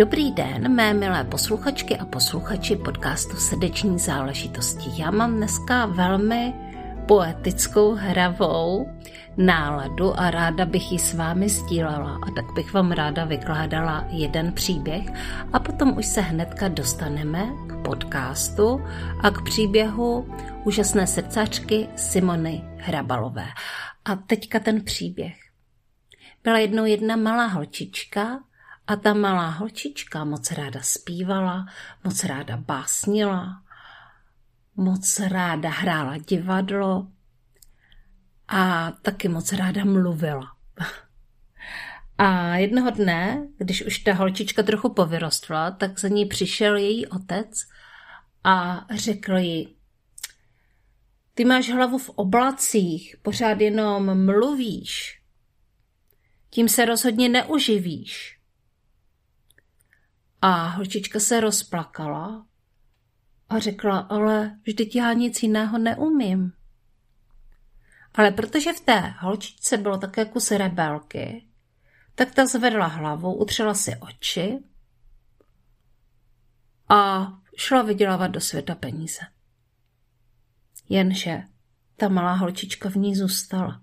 Dobrý den, mé milé posluchačky a posluchači podcastu Srdeční záležitosti. Já mám dneska velmi poetickou, hravou náladu a ráda bych ji s vámi sdílela a tak bych vám ráda vykládala jeden příběh a potom už se hnedka dostaneme k podcastu a k příběhu úžasné srdcačky Simony Hrabalové. A teďka ten příběh. Byla jednou jedna malá holčička a ta malá holčička moc ráda zpívala, moc ráda básnila, moc ráda hrála divadlo a taky moc ráda mluvila. A jednoho dne, když už ta holčička trochu povyrostla, tak za ní přišel její otec a řekl jí, ty máš hlavu v oblacích, pořád jenom mluvíš. Tím se rozhodně neuživíš. A holčička se rozplakala a řekla, ale vždyť já nic jiného neumím. Ale protože v té holčičce bylo také kus rebelky, tak ta zvedla hlavu, utřela si oči a šla vydělávat do světa peníze. Jenže ta malá holčička v ní zůstala.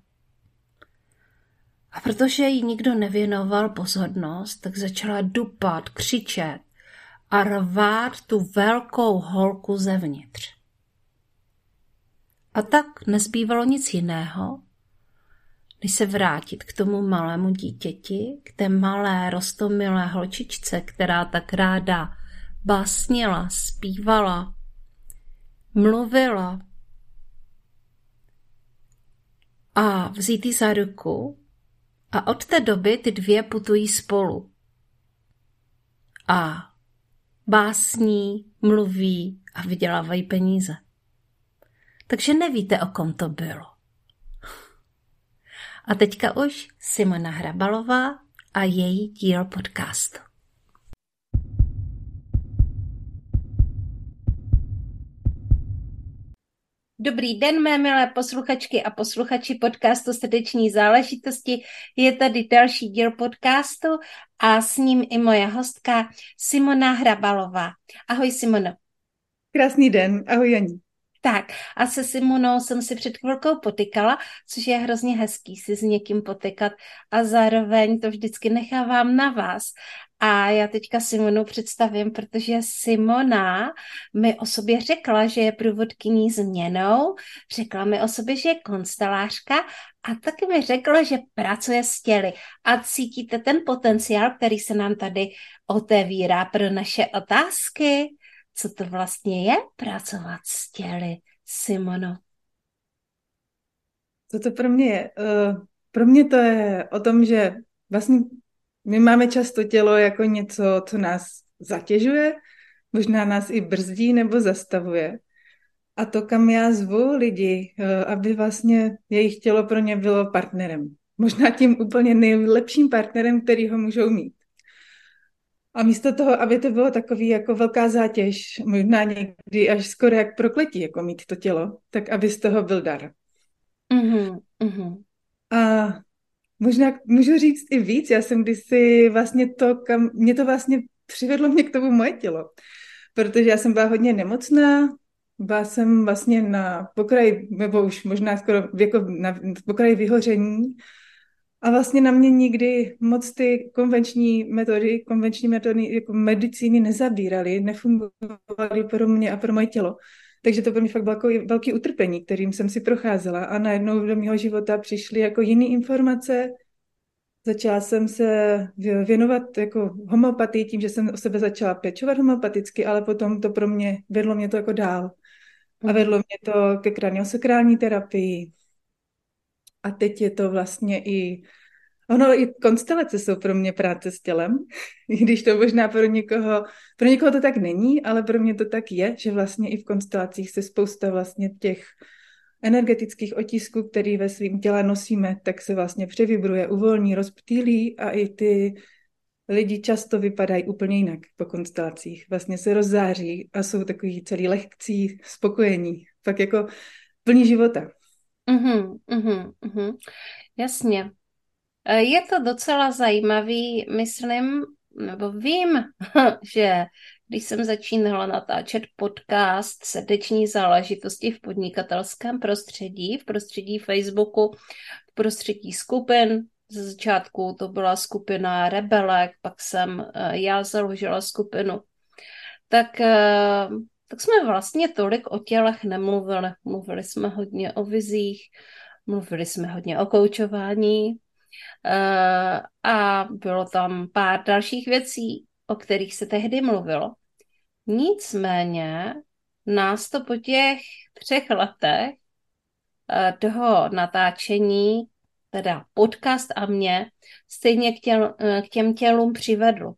A protože jí nikdo nevěnoval pozornost, tak začala dupat, křičet a rvát tu velkou holku zevnitř. A tak nezbývalo nic jiného, než se vrátit k tomu malému dítěti, k té malé rostomilé holčičce, která tak ráda básnila, zpívala, mluvila a vzít jí za ruku a od té doby ty dvě putují spolu. A básní, mluví a vydělávají peníze. Takže nevíte, o kom to bylo. A teďka už Simona Hrabalová a její díl podcastu. Dobrý den, mé milé posluchačky a posluchači podcastu Srdeční záležitosti. Je tady další díl podcastu a s ním i moje hostka Simona Hrabalová. Ahoj Simono. Krásný den, ahoj Janí. Tak a se Simonou jsem si před chvilkou potykala, což je hrozně hezký si s někým potykat a zároveň to vždycky nechávám na vás. A já teďka Simonu představím, protože Simona mi o sobě řekla, že je průvodkyní změnou, řekla mi o sobě, že je konstelářka a taky mi řekla, že pracuje s těly. A cítíte ten potenciál, který se nám tady otevírá pro naše otázky? Co to vlastně je pracovat s těly, Simono? Co to pro mě je? Uh, pro mě to je o tom, že vlastně my máme často tělo jako něco, co nás zatěžuje, možná nás i brzdí nebo zastavuje. A to, kam já zvu lidi, uh, aby vlastně jejich tělo pro ně bylo partnerem. Možná tím úplně nejlepším partnerem, který ho můžou mít. A místo toho, aby to bylo takový jako velká zátěž, možná někdy až skoro jak prokletí, jako mít to tělo, tak aby z toho byl dar. Mm-hmm, mm-hmm. A možná můžu říct i víc, já jsem kdysi vlastně to, kam, mě to vlastně přivedlo mě k tomu moje tělo, protože já jsem byla hodně nemocná, byla jsem vlastně na pokraji, nebo už možná skoro jako na pokraji vyhoření a vlastně na mě nikdy moc ty konvenční metody, konvenční metody jako medicíny nezabíraly, nefungovaly pro mě a pro moje tělo. Takže to pro mě fakt bylo jako velký utrpení, kterým jsem si procházela a najednou do mého života přišly jako jiné informace. Začala jsem se věnovat jako homeopatii tím, že jsem o sebe začala pečovat homeopaticky, ale potom to pro mě, vedlo mě to jako dál. A vedlo mě to ke kraniosakrální terapii, a teď je to vlastně i Ono i konstelace jsou pro mě práce s tělem, i když to možná pro někoho, pro někoho to tak není, ale pro mě to tak je, že vlastně i v konstelacích se spousta vlastně těch energetických otisků, který ve svém těle nosíme, tak se vlastně převibruje, uvolní, rozptýlí a i ty lidi často vypadají úplně jinak po konstelacích. Vlastně se rozzáří a jsou takový celý lehkcí, spokojení, tak jako plní života. Uhum, uhum, uhum. Jasně. E, je to docela zajímavý, myslím, nebo vím, že když jsem začínala natáčet podcast Srdeční záležitosti v podnikatelském prostředí, v prostředí Facebooku, v prostředí skupin, ze začátku to byla skupina Rebelek, pak jsem eh, já založila skupinu, tak, eh, tak jsme vlastně tolik o tělech nemluvili. Mluvili jsme hodně o vizích, mluvili jsme hodně o koučování eh, a bylo tam pár dalších věcí, o kterých se tehdy mluvilo. Nicméně nás to po těch třech letech toho natáčení teda podcast a mě, stejně k, těl, eh, k těm tělům přivedl.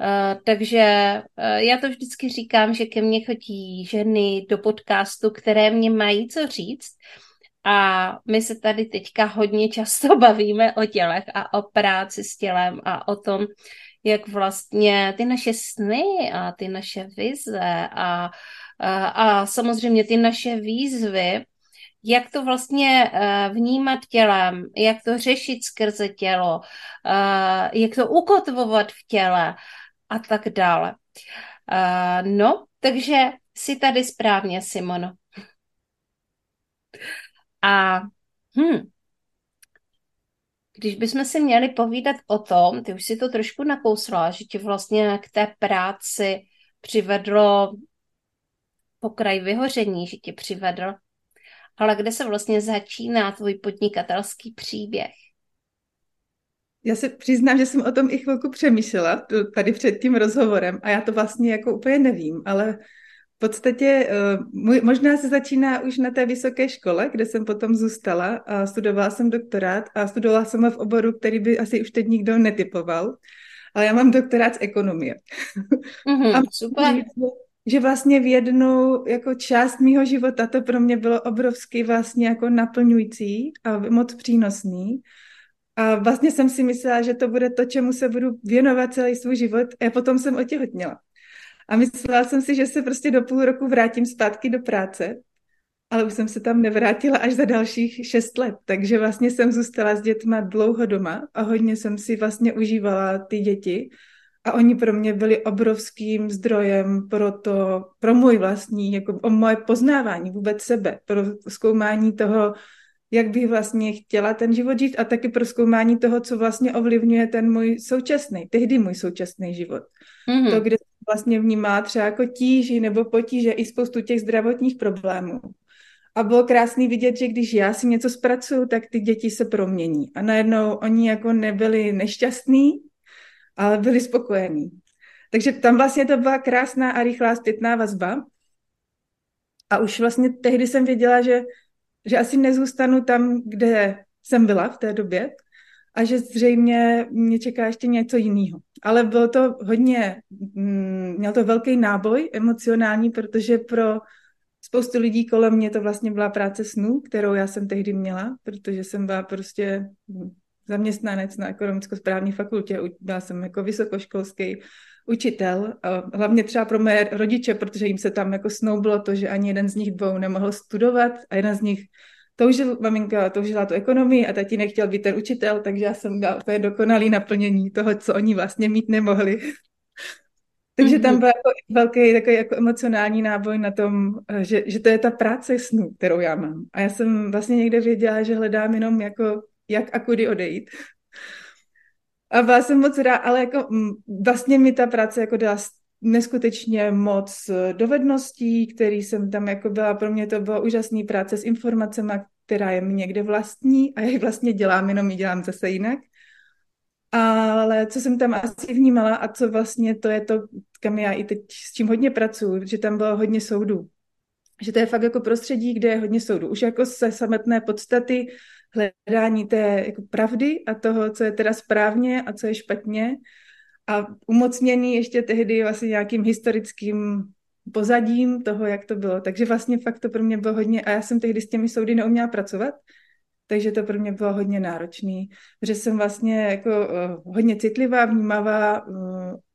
Uh, takže uh, já to vždycky říkám, že ke mně chodí ženy do podcastu, které mě mají co říct. A my se tady teďka hodně často bavíme o tělech a o práci s tělem a o tom, jak vlastně ty naše sny a ty naše vize a, a, a samozřejmě ty naše výzvy jak to vlastně eh, vnímat tělem, jak to řešit skrze tělo, eh, jak to ukotvovat v těle a tak dále. Eh, no, takže si tady správně, Simono. A hm, když bychom si měli povídat o tom, ty už si to trošku nakousla, že ti vlastně k té práci přivedlo pokraj vyhoření, že tě přivedl ale kde se vlastně začíná tvůj podnikatelský příběh? Já se přiznám, že jsem o tom i chvilku přemýšlela tady před tím rozhovorem a já to vlastně jako úplně nevím, ale v podstatě uh, možná se začíná už na té vysoké škole, kde jsem potom zůstala a studovala jsem doktorát a studovala jsem ho v oboru, který by asi už teď nikdo netypoval, ale já mám doktorát z ekonomie. Mm-hmm, a super. Říct, že vlastně v jednu jako část mýho života to pro mě bylo obrovsky vlastně jako naplňující a moc přínosný. A vlastně jsem si myslela, že to bude to, čemu se budu věnovat celý svůj život. A potom jsem otěhotněla. A myslela jsem si, že se prostě do půl roku vrátím zpátky do práce, ale už jsem se tam nevrátila až za dalších šest let. Takže vlastně jsem zůstala s dětma dlouho doma a hodně jsem si vlastně užívala ty děti a oni pro mě byli obrovským zdrojem pro to, pro můj vlastní, jako o moje poznávání vůbec sebe, pro zkoumání toho, jak bych vlastně chtěla ten život žít a taky pro zkoumání toho, co vlastně ovlivňuje ten můj současný, tehdy můj současný život. Mm-hmm. To, kde vlastně vnímá třeba jako tíži nebo potíže i spoustu těch zdravotních problémů. A bylo krásný vidět, že když já si něco zpracuju, tak ty děti se promění. A najednou oni jako nebyli nešťastní, ale byli spokojení. Takže tam vlastně to byla krásná a rychlá zpětná vazba. A už vlastně tehdy jsem věděla, že, že asi nezůstanu tam, kde jsem byla v té době a že zřejmě mě čeká ještě něco jiného. Ale bylo to hodně, mm, měl to velký náboj emocionální, protože pro spoustu lidí kolem mě to vlastně byla práce snů, kterou já jsem tehdy měla, protože jsem byla prostě zaměstnanec na ekonomicko-správní fakultě, byla jsem jako vysokoškolský učitel, hlavně třeba pro mé rodiče, protože jim se tam jako snoubilo to, že ani jeden z nich dvou nemohl studovat a jeden z nich toužil, maminka toužila tu ekonomii a tati nechtěl být ten učitel, takže já jsem byla úplně dokonalý naplnění toho, co oni vlastně mít nemohli. takže tam mhm. byl jako velký takový jako emocionální náboj na tom, že, že to je ta práce snu, kterou já mám. A já jsem vlastně někde věděla, že hledám jenom jako jak a kudy odejít. A byla jsem moc ráda, ale jako mm, vlastně mi ta práce jako dala neskutečně moc dovedností, který jsem tam jako byla, pro mě to byla úžasný práce s informacemi, která je mi někde vlastní a já ji vlastně dělám, jenom ji dělám zase jinak. Ale co jsem tam asi vnímala a co vlastně to je to, kam já i teď s čím hodně pracuji, že tam bylo hodně soudů. Že to je fakt jako prostředí, kde je hodně soudů. Už jako se samotné podstaty hledání té jako pravdy a toho, co je teda správně a co je špatně a umocnění ještě tehdy vlastně nějakým historickým pozadím toho, jak to bylo. Takže vlastně fakt to pro mě bylo hodně, a já jsem tehdy s těmi soudy neuměla pracovat, takže to pro mě bylo hodně náročný, že jsem vlastně jako uh, hodně citlivá, vnímavá uh,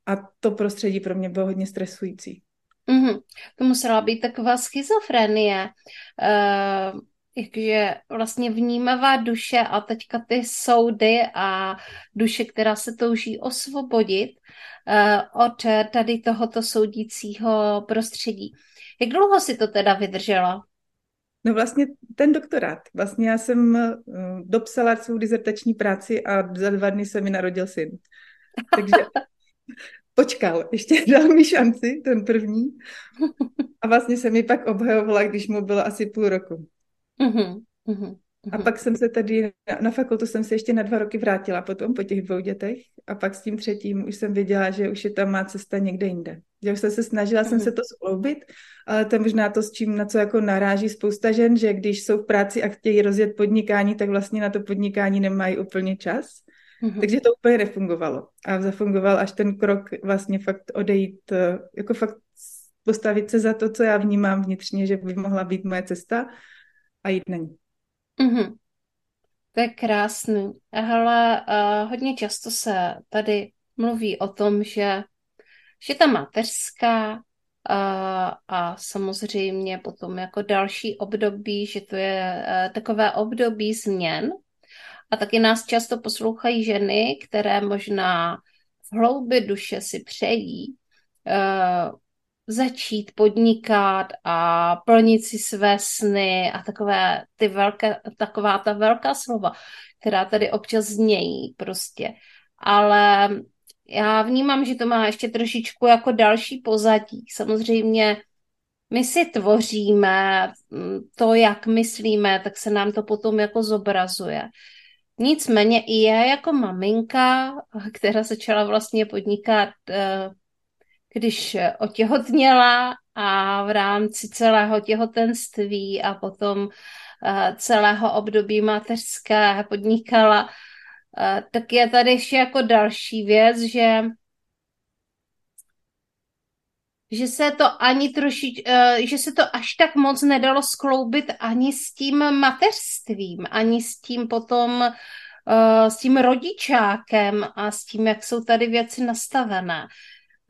a to prostředí pro mě bylo hodně stresující. Mm-hmm. To musela být taková schizofrenie. Uh jakže vlastně vnímavá duše a teďka ty soudy a duše, která se touží osvobodit uh, od tady tohoto soudícího prostředí. Jak dlouho si to teda vydržela? No vlastně ten doktorát. Vlastně já jsem uh, dopsala svou dizertační práci a za dva dny se mi narodil syn. Takže počkal, ještě dal mi šanci, ten první. A vlastně se mi pak obhajovala, když mu bylo asi půl roku. A pak jsem se tady, na, na fakultu jsem se ještě na dva roky vrátila potom, po těch dvou dětech. A pak s tím třetím už jsem věděla, že už je tam má cesta někde jinde. Že už jsem se snažila uh-huh. jsem se to skloubit, ale to je možná to, s čím na co jako naráží spousta žen, že když jsou v práci a chtějí rozjet podnikání, tak vlastně na to podnikání nemají úplně čas. Uh-huh. Takže to úplně nefungovalo. A zafungoval až ten krok vlastně fakt odejít, eh, jako fakt postavit se za to, co já vnímám vnitřně, že by mohla být moje cesta a jít na ní. Mm-hmm. To je krásný. Hele, uh, hodně často se tady mluví o tom, že, že ta mateřská uh, a samozřejmě potom jako další období, že to je uh, takové období změn. A taky nás často poslouchají ženy, které možná v hloubi duše si přejí začít podnikat a plnit si své sny a takové ty velké, taková ta velká slova, která tady občas znějí prostě. Ale já vnímám, že to má ještě trošičku jako další pozadí. Samozřejmě my si tvoříme mm, to, jak myslíme, tak se nám to potom jako zobrazuje. Nicméně i já jako maminka, která začala vlastně podnikat eh, když otěhotněla a v rámci celého těhotenství a potom eh, celého období mateřské podnikala, eh, tak je tady ještě jako další věc, že že se to ani trošič, eh, že se to až tak moc nedalo skloubit ani s tím mateřstvím, ani s tím potom s tím rodičákem a s tím, jak jsou tady věci nastavené.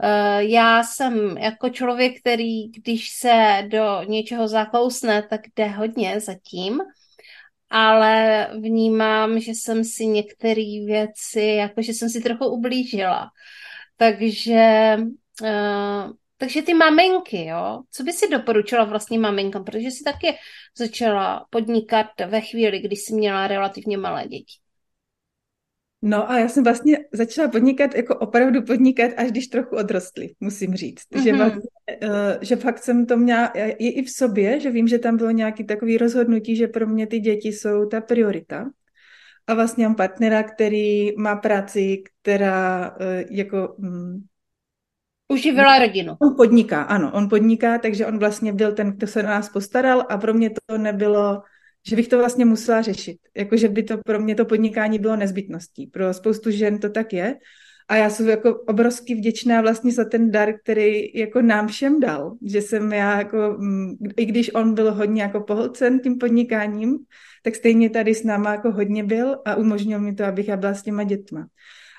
Eh, já jsem jako člověk, který, když se do něčeho zakousne, tak jde hodně zatím, ale vnímám, že jsem si některé věci, jakože jsem si trochu ublížila. Takže, uh, takže ty maminky, jo, co by si doporučila vlastně maminkám, protože si taky začala podnikat ve chvíli, kdy jsi měla relativně malé děti. No a já jsem vlastně začala podnikat, jako opravdu podnikat, až když trochu odrostly, musím říct. Mm-hmm. Že, vlastně, uh, že fakt jsem to měla je i v sobě, že vím, že tam bylo nějaký takový rozhodnutí, že pro mě ty děti jsou ta priorita. A vlastně mám partnera, který má práci, která uh, jako... Um, Uživila rodinu. On podniká, ano, on podniká, takže on vlastně byl ten, kdo se na nás postaral a pro mě to nebylo že bych to vlastně musela řešit. Jakože by to pro mě to podnikání bylo nezbytností. Pro spoustu žen to tak je. A já jsem jako obrovsky vděčná vlastně za ten dar, který jako nám všem dal. Že jsem já jako, mm, i když on byl hodně jako pohlcen tím podnikáním, tak stejně tady s náma jako hodně byl a umožnil mi to, abych já byla s těma dětma.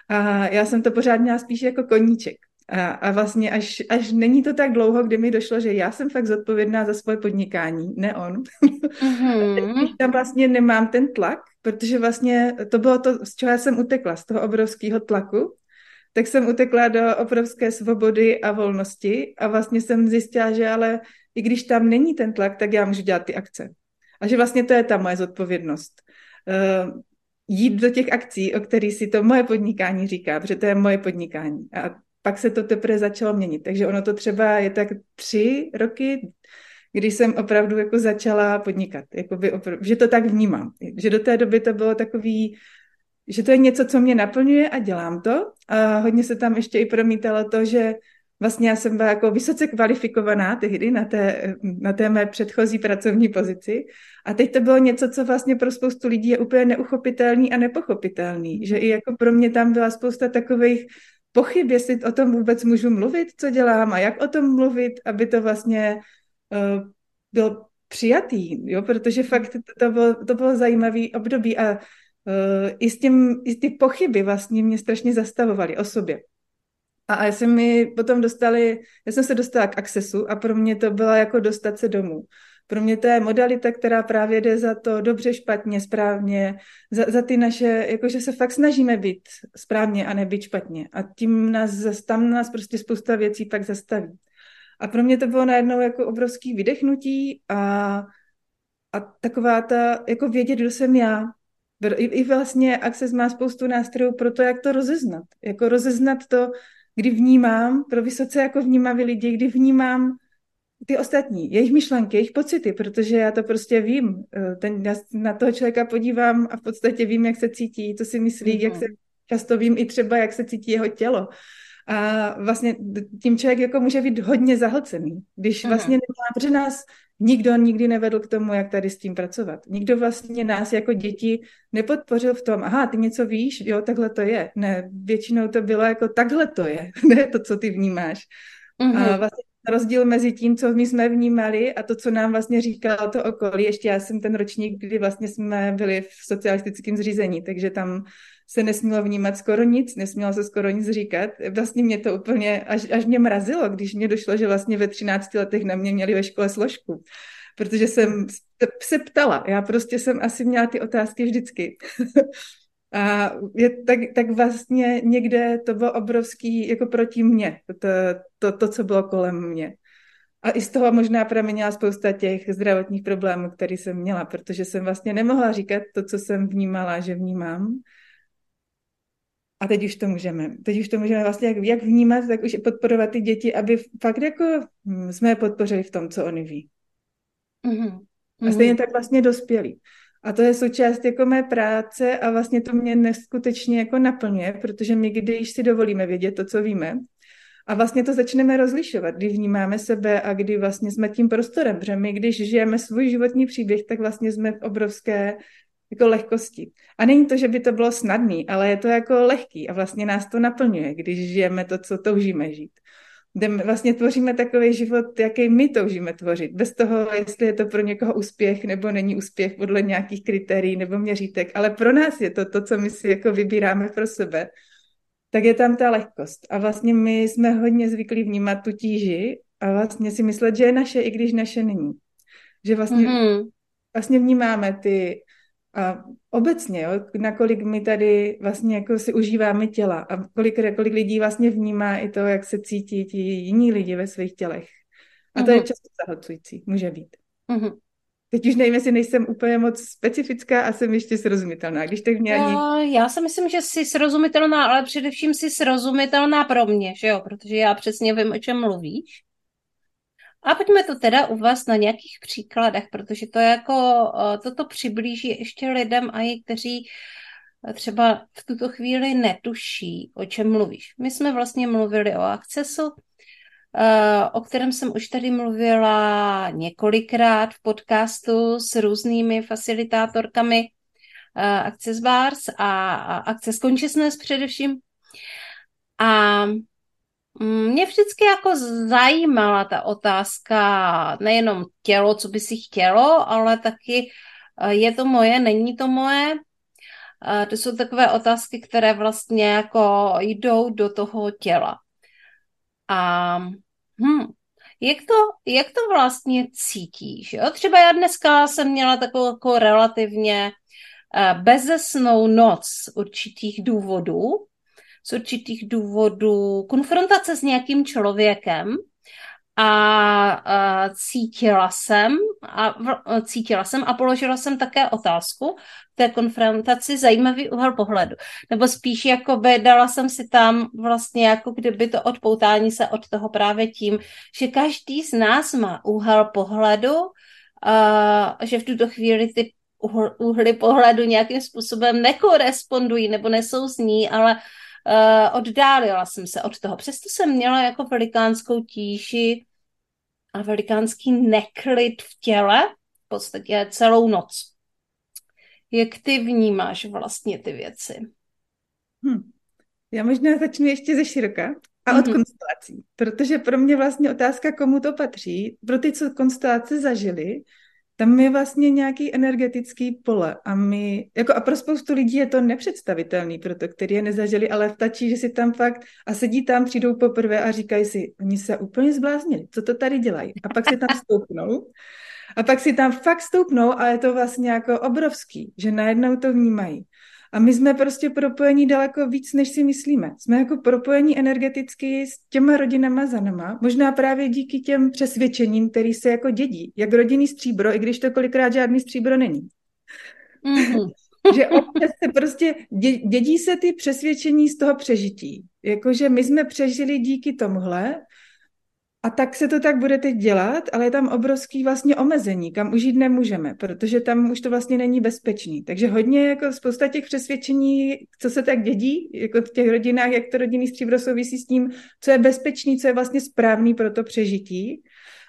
A já jsem to pořád měla spíš jako koníček. A, a vlastně až, až není to tak dlouho, kdy mi došlo, že já jsem fakt zodpovědná za svoje podnikání, ne on. Mm-hmm. tam vlastně nemám ten tlak, protože vlastně to bylo to, z čeho jsem utekla, z toho obrovského tlaku, tak jsem utekla do obrovské svobody a volnosti a vlastně jsem zjistila, že ale i když tam není ten tlak, tak já můžu dělat ty akce. A že vlastně to je ta moje zodpovědnost. Uh, jít do těch akcí, o kterých si to moje podnikání říká, protože to je moje podnikání. A pak se to teprve začalo měnit. Takže ono to třeba je tak tři roky, když jsem opravdu jako začala podnikat. Jakoby opravdu, že to tak vnímám. Že do té doby to bylo takový, že to je něco, co mě naplňuje a dělám to. A hodně se tam ještě i promítalo to, že vlastně já jsem byla jako vysoce kvalifikovaná tehdy na té, na té mé předchozí pracovní pozici. A teď to bylo něco, co vlastně pro spoustu lidí je úplně neuchopitelný a nepochopitelný. Že i jako pro mě tam byla spousta takových pochyb, jestli o tom vůbec můžu mluvit, co dělám a jak o tom mluvit, aby to vlastně uh, byl přijatý, jo, protože fakt to, to, bylo, to bylo zajímavý období a uh, i, s tím, i ty pochyby vlastně mě strašně zastavovaly o sobě. A já jsem mi potom dostali, já jsem se dostala k Accessu a pro mě to bylo jako dostat se domů, Pro mě to je modalita, která právě jde za to dobře, špatně, správně, za, za ty naše, jakože se fakt snažíme být správně a nebýt špatně. A tím nás, tam nás prostě spousta věcí pak zastaví. A pro mě to bylo najednou jako obrovský vydechnutí a, a taková ta, jako vědět, kdo jsem já. I, i vlastně Access má spoustu nástrojů pro to, jak to rozeznat. Jako rozeznat to, kdy vnímám, pro vysoce jako vnímavý lidi, kdy vnímám ty ostatní, jejich myšlenky, jejich pocity, protože já to prostě vím. Eh, ten, já na toho člověka podívám a v podstatě vím, jak se cítí, co si myslí, mm-hmm. jak se často vím i třeba, jak se cítí jeho tělo. A vlastně tím člověk jako může být hodně zahlcený, když mm-hmm. vlastně nemá, protože nás nikdo nikdy nevedl k tomu, jak tady s tím pracovat. Nikdo vlastně nás jako děti nepodpořil v tom, aha, ty něco víš, jo, takhle to je. Ne, většinou to bylo jako takhle to je, ne to, co ty vnímáš. Mm-hmm. A vlastně rozdíl mezi tím, co my jsme vnímali a to, co nám vlastně říkalo to okolí. Ještě já jsem ten ročník, kdy vlastně jsme byli v socialistickém zřízení, takže tam se nesmělo vnímat skoro nic, nesmělo se skoro nic říkat. Vlastně mě to úplně, až, až mě mrazilo, když mě došlo, že vlastně ve 13 letech na mě měli ve škole složku. Protože jsem se ptala, já prostě jsem asi měla ty otázky vždycky. A je, tak, tak vlastně někde to bylo obrovský jako proti mně, to, to, to, co bylo kolem mě. A i z toho možná pramenila spousta těch zdravotních problémů, které jsem měla, protože jsem vlastně nemohla říkat to, co jsem vnímala, že vnímám. A teď už to můžeme. Teď už to můžeme vlastně jak, jak vnímat, tak už podporovat ty děti, aby fakt jako hm, jsme je podpořili v tom, co oni ví. Mm-hmm. A stejně tak vlastně dospělí. A to je součást jako mé práce a vlastně to mě neskutečně jako naplňuje, protože my, když si dovolíme vědět to, co víme, a vlastně to začneme rozlišovat, kdy vnímáme sebe a kdy vlastně jsme tím prostorem, protože my, když žijeme svůj životní příběh, tak vlastně jsme v obrovské jako lehkosti. A není to, že by to bylo snadný, ale je to jako lehký a vlastně nás to naplňuje, když žijeme to, co toužíme žít kde vlastně tvoříme takový život, jaký my toužíme tvořit. Bez toho, jestli je to pro někoho úspěch nebo není úspěch podle nějakých kritérií nebo měřítek. Ale pro nás je to to, co my si jako vybíráme pro sebe. Tak je tam ta lehkost. A vlastně my jsme hodně zvyklí vnímat tu tíži a vlastně si myslet, že je naše, i když naše není. Že vlastně, mm-hmm. vlastně vnímáme ty a obecně, jo, nakolik my tady vlastně jako si užíváme těla a kolik, kolik lidí vlastně vnímá i to, jak se cítí ti jiní lidi ve svých tělech. A to uh-huh. je mhm. často zahlcující, může být. Uh-huh. Teď už nevím, jestli nejsem úplně moc specifická a jsem ještě srozumitelná. Když tak mě ani... No, já si myslím, že jsi srozumitelná, ale především jsi srozumitelná pro mě, že jo? Protože já přesně vím, o čem mluvíš. A pojďme to teda uvést na nějakých příkladech, protože to jako, eh, toto přiblíží ještě lidem a i kteří eh, třeba v tuto chvíli netuší, o čem mluvíš. My jsme vlastně mluvili o akcesu, eh, o kterém jsem už tady mluvila několikrát v podcastu s různými facilitátorkami Access Bars a Access Consciousness především. A mě vždycky jako zajímala ta otázka, nejenom tělo, co by si chtělo, ale taky eh, je to moje, není to moje. Eh, to jsou takové otázky, které vlastně jako jdou do toho těla. A hm, jak to, jak to vlastně cítíš? Jo? Třeba já dneska jsem měla takovou jako relativně eh, bezesnou noc určitých důvodů, z určitých důvodů konfrontace s nějakým člověkem a, cítila jsem a, cítila jsem a položila jsem také otázku v té konfrontaci zajímavý úhel pohledu. Nebo spíš jako by dala jsem si tam vlastně jako kdyby to odpoutání se od toho právě tím, že každý z nás má úhel pohledu, a, že v tuto chvíli ty úhly pohledu nějakým způsobem nekorespondují nebo nesouzní, ale uh, oddálila jsem se od toho. Přesto jsem měla jako velikánskou tíži a velikánský neklid v těle, v podstatě celou noc. Jak ty vnímáš vlastně ty věci? Hm. Já možná začnu ještě ze široka a od mm-hmm. konstelací, protože pro mě vlastně otázka, komu to patří, pro ty, co konstelace zažili, tam je vlastně nějaký energetický pole a my, jako a pro spoustu lidí je to nepředstavitelný, proto který je nezažili, ale vtačí, že si tam fakt a sedí tam, přijdou poprvé a říkají si, oni se úplně zbláznili, co to tady dělají. A pak si tam stoupnou A pak si tam fakt stoupnou a je to vlastně jako obrovský, že najednou to vnímají. A my jsme prostě propojení daleko víc, než si myslíme. Jsme jako propojení energeticky s těma rodinama za nama, možná právě díky těm přesvědčením, který se jako dědí. Jak rodinný stříbro, i když to kolikrát žádný stříbro není. Mm-hmm. že občas se prostě dědí se ty přesvědčení z toho přežití. Jakože my jsme přežili díky tomuhle a tak se to tak bude teď dělat, ale je tam obrovský vlastně omezení, kam už jít nemůžeme, protože tam už to vlastně není bezpečný. Takže hodně jako spousta těch přesvědčení, co se tak dědí, jako v těch rodinách, jak to rodinný stříbro souvisí s tím, co je bezpečný, co je vlastně správný pro to přežití.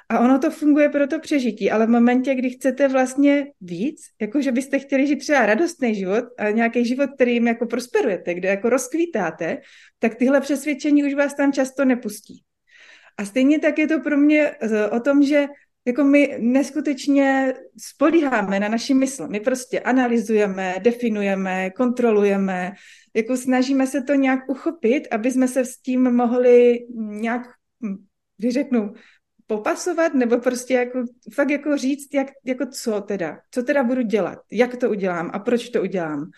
A ono to funguje pro to přežití, ale v momentě, kdy chcete vlastně víc, jako že byste chtěli žít třeba radostný život a nějaký život, kterým jako prosperujete, kde jako rozkvítáte, tak tyhle přesvědčení už vás tam často nepustí. A stejně tak je to pro mě eh, o tom, že jako my neskutečně spolíháme na naši mysl. My prostě analyzujeme, definujeme, kontrolujeme, jako snažíme se to nějak uchopit, aby jsme se s tím mohli nějak, když hm, řeknu, popasovat, nebo prostě jako, fakt jako říct, jak, jako co teda, co teda budu dělat, jak to udělám a proč to udělám.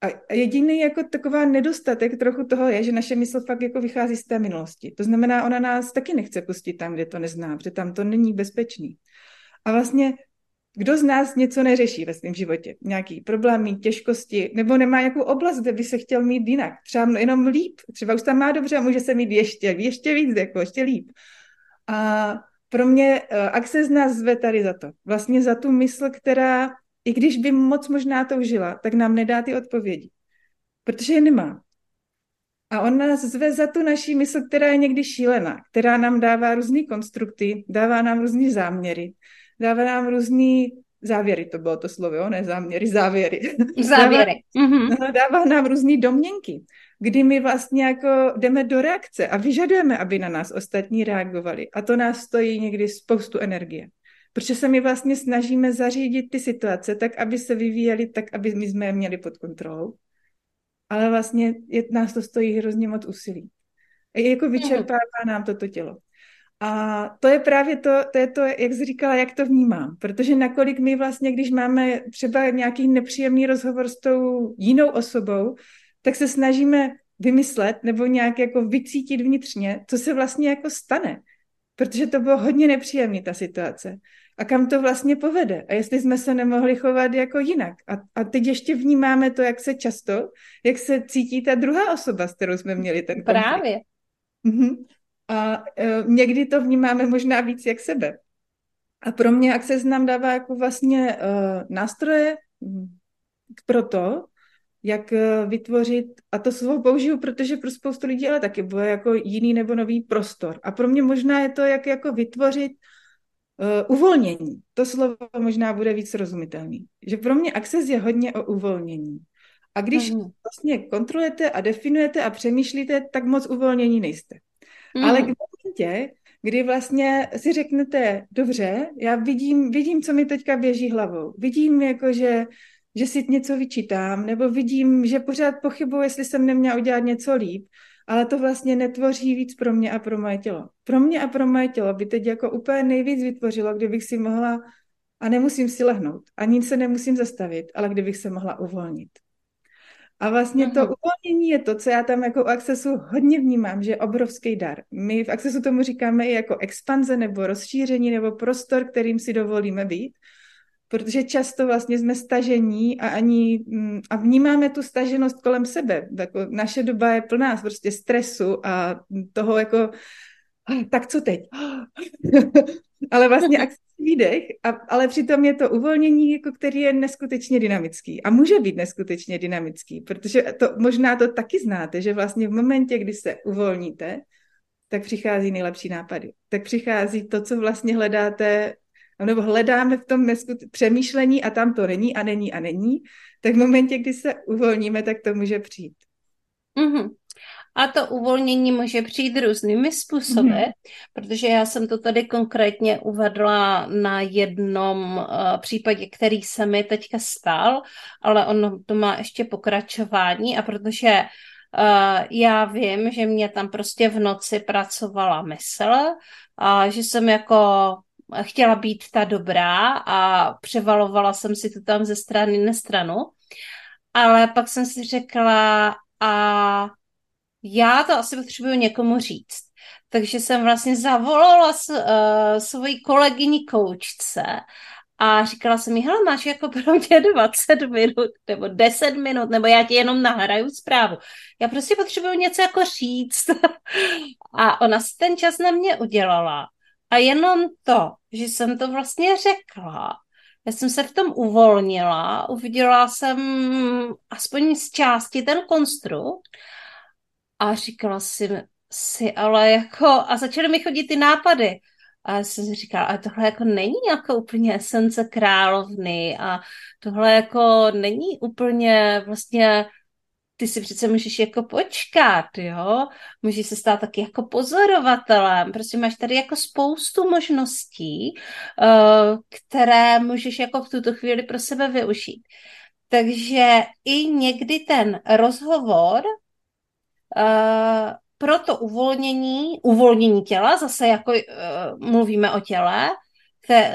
A jediný jako taková nedostatek trochu toho je, že naše mysl fakt jako vychází z té minulosti. To znamená, ona nás taky nechce pustit tam, kde to nezná, protože tam to není bezpečný. A vlastně kdo z nás něco neřeší ve svém životě? Nějaký problémy, těžkosti, nebo nemá nějakou oblast, kde by se chtěl mít jinak? Třeba jenom líp, třeba už tam má dobře a může se mít ještě, ještě víc, jako ještě líp. A pro mě uh, Access nás zve tady za to. Vlastně za tu mysl, která i když by moc možná toužila, tak nám nedá ty odpovědi. Protože je nemá. A on nás zve za tu naší mysl, která je někdy šílená, která nám dává různé konstrukty, dává nám různé záměry, dává nám různé závěry, to bylo to slovo, ne záměry, závěry. Závěry. Dává, mm-hmm. dává nám různé domněnky, kdy my vlastně jako jdeme do reakce a vyžadujeme, aby na nás ostatní reagovali. A to nás stojí někdy spoustu energie protože se my vlastně snažíme zařídit ty situace tak, aby se vyvíjely tak, aby my jsme je měli pod kontrolou. Ale vlastně je, nás to stojí hrozně moc úsilí. A jako mhm. vyčerpává nám toto tělo. A to je právě to, to je to, jak jsi říkala, jak to vnímám. Protože nakolik my vlastně, když máme třeba nějaký nepříjemný rozhovor s tou jinou osobou, tak se snažíme vymyslet nebo nějak jako vycítit vnitřně, co se vlastně jako stane. Protože to bylo hodně nepříjemné, ta situace a kam to vlastně povede a jestli jsme se nemohli chovat jako jinak. A, a teď ještě vnímáme to, jak se často, jak se cítí ta druhá osoba, s kterou jsme měli ten konflikt. Právě. Uh-huh. A uh, někdy to vnímáme možná víc jak sebe. A pro mě Access nám dává jako vlastně uh, nástroje pro to, jak uh, vytvořit, a to slovo použiju, protože pro spoustu lidí ale taky bude jako jiný nebo nový prostor. A pro mě možná je to, jak jako vytvořit Uh, uvolnění. To slovo možná bude víc rozumitelný. Že pro mě access je hodně o uvolnění. A když mm. vlastně kontrolujete a definujete a přemýšlíte, tak moc uvolnění nejste. Mm. Ale k momentě, kdy vlastně si řeknete, dobře, já vidím, vidím, co mi teďka běží hlavou. Vidím, jako, že, že si něco vyčítám, nebo vidím, že pořád pochybuji, jestli jsem neměla udělat něco líp ale to vlastně netvoří víc pro mě a pro moje tělo. Pro mě a pro moje tělo by teď jako úplně nejvíc vytvořilo, kdybych si mohla, a nemusím si lehnout, ani se nemusím zastavit, ale kdybych se mohla uvolnit. A vlastně to uvolnění je to, co já tam jako u Accessu hodně vnímám, že je obrovský dar. My v Accessu tomu říkáme i jako expanze nebo rozšíření nebo prostor, kterým si dovolíme být protože často vlastně jsme stažení a ani mm, a vnímáme tu staženost kolem sebe. Jako naše doba je plná prostě stresu a toho jako tak co teď? ale vlastně akci výdech, a, ale přitom je to uvolnění, jako který je neskutečně dynamický a může být neskutečně dynamický, protože to možná to taky znáte, že vlastně v momentě, kdy se uvolníte, tak přichází nejlepší nápady. Tak přichází to, co vlastně hledáte nebo hledáme v tom přemýšlení a tam to není a není a není, tak v momentě, kdy se uvolníme, tak to může přijít. Mm-hmm. A to uvolnění může přijít různými způsoby, mm-hmm. protože já jsem to tady konkrétně uvedla na jednom uh, případě, který se mi teďka stal, ale ono to má ještě pokračování a protože uh, já vím, že mě tam prostě v noci pracovala mysl a že jsem jako chtěla být ta dobrá a převalovala jsem si to tam ze strany na stranu. Ale pak jsem si řekla, a já to asi potřebuju někomu říct. Takže jsem vlastně zavolala s, uh, svoji kolegyni koučce a říkala jsem mi, hele, máš jako pro mě 20 minut nebo 10 minut, nebo já ti jenom nahraju zprávu. Já prostě potřebuju něco jako říct. a ona si ten čas na mě udělala. A jenom to, že jsem to vlastně řekla, já jsem se v tom uvolnila, uviděla jsem aspoň z části ten konstrukt a říkala si, si ale jako, a začaly mi chodit ty nápady. A já jsem si říkala, ale tohle jako není jako úplně esence královny a tohle jako není úplně vlastně ty si přece můžeš jako počkat, jo, můžeš se stát taky jako pozorovatelem, prostě máš tady jako spoustu možností, uh, které můžeš jako v tuto chvíli pro sebe využít. Takže i někdy ten rozhovor uh, pro to uvolnění, uvolnění těla, zase jako uh, mluvíme o těle,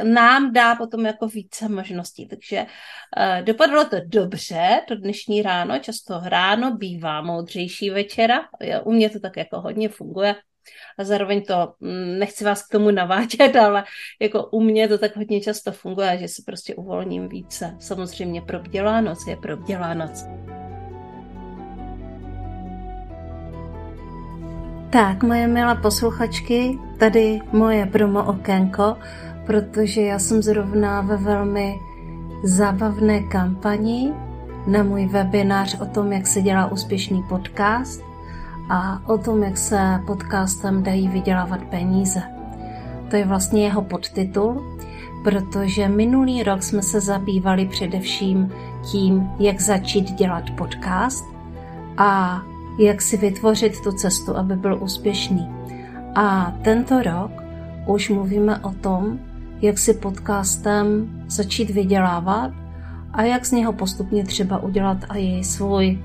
nám dá potom jako více možností. Takže uh, dopadlo to dobře, to dnešní ráno, často ráno bývá moudřejší večera, u mě to tak jako hodně funguje, a zároveň to mm, nechci vás k tomu navádět, ale jako u mě to tak hodně často funguje, že se prostě uvolním více. Samozřejmě probdělá noc je probdělá noc. Tak, moje milé posluchačky, tady moje promo okénko, protože já jsem zrovna ve velmi zábavné kampani na můj webinář o tom, jak se dělá úspěšný podcast a o tom, jak se podcastem dají vydělávat peníze. To je vlastně jeho podtitul, protože minulý rok jsme se zabývali především tím, jak začít dělat podcast a jak si vytvořit tu cestu, aby byl úspěšný. A tento rok už mluvíme o tom, jak si podcastem začít vydělávat a jak z něho postupně třeba udělat i svůj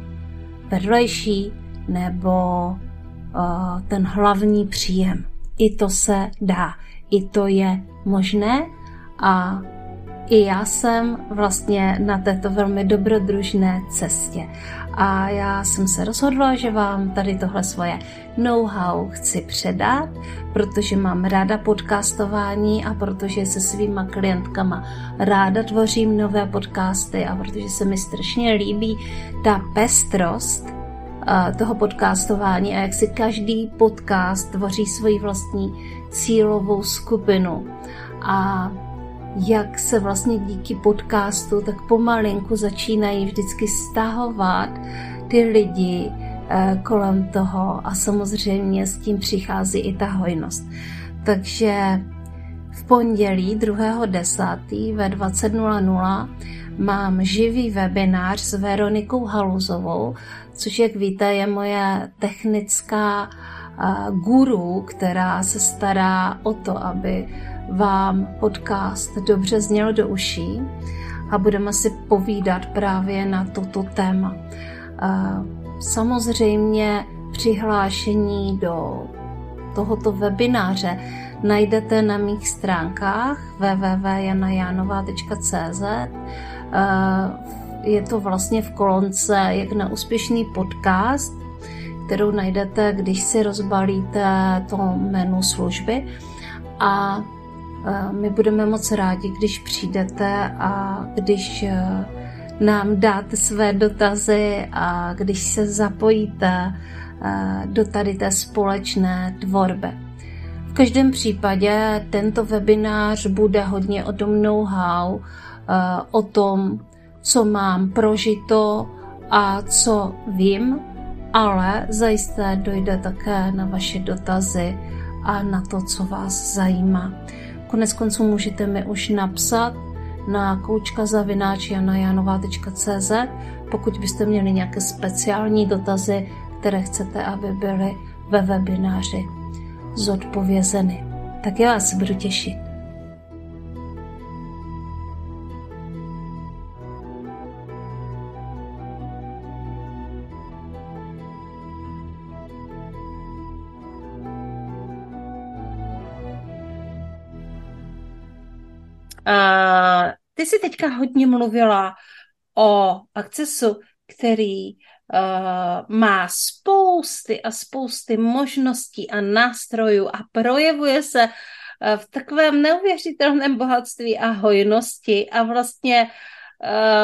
vedlejší nebo uh, ten hlavní příjem. I to se dá, i to je možné a i já jsem vlastně na této velmi dobrodružné cestě. A já jsem se rozhodla, že vám tady tohle svoje know-how chci předat, protože mám ráda podcastování a protože se svýma klientkama ráda tvořím nové podcasty a protože se mi strašně líbí ta pestrost toho podcastování a jak si každý podcast tvoří svoji vlastní cílovou skupinu. A jak se vlastně díky podcastu tak pomalinku začínají vždycky stahovat ty lidi eh, kolem toho a samozřejmě s tím přichází i ta hojnost. Takže v pondělí 2.10. ve 20.00 mám živý webinář s Veronikou Haluzovou, což, jak víte, je moje technická eh, guru, která se stará o to, aby vám podcast dobře zněl do uší a budeme si povídat právě na toto téma. Samozřejmě přihlášení do tohoto webináře najdete na mých stránkách www.janajanova.cz Je to vlastně v kolonce jak na úspěšný podcast, kterou najdete, když si rozbalíte to menu služby. A my budeme moc rádi, když přijdete a když eh, nám dáte své dotazy a když se zapojíte eh, do tady té společné tvorby. V každém případě tento webinář bude hodně o tom know-how, eh, o tom, co mám prožito a co vím, ale zajisté dojde také na vaše dotazy a na to, co vás zajímá. Konec konců můžete mi už napsat na koučkazavináč.cz, pokud byste měli nějaké speciální dotazy, které chcete, aby byly ve webináři zodpovězeny. Tak já se budu těšit. Uh, ty jsi teďka hodně mluvila o akcesu, který uh, má spousty a spousty možností a nástrojů a projevuje se uh, v takovém neuvěřitelném bohatství a hojnosti a vlastně uh,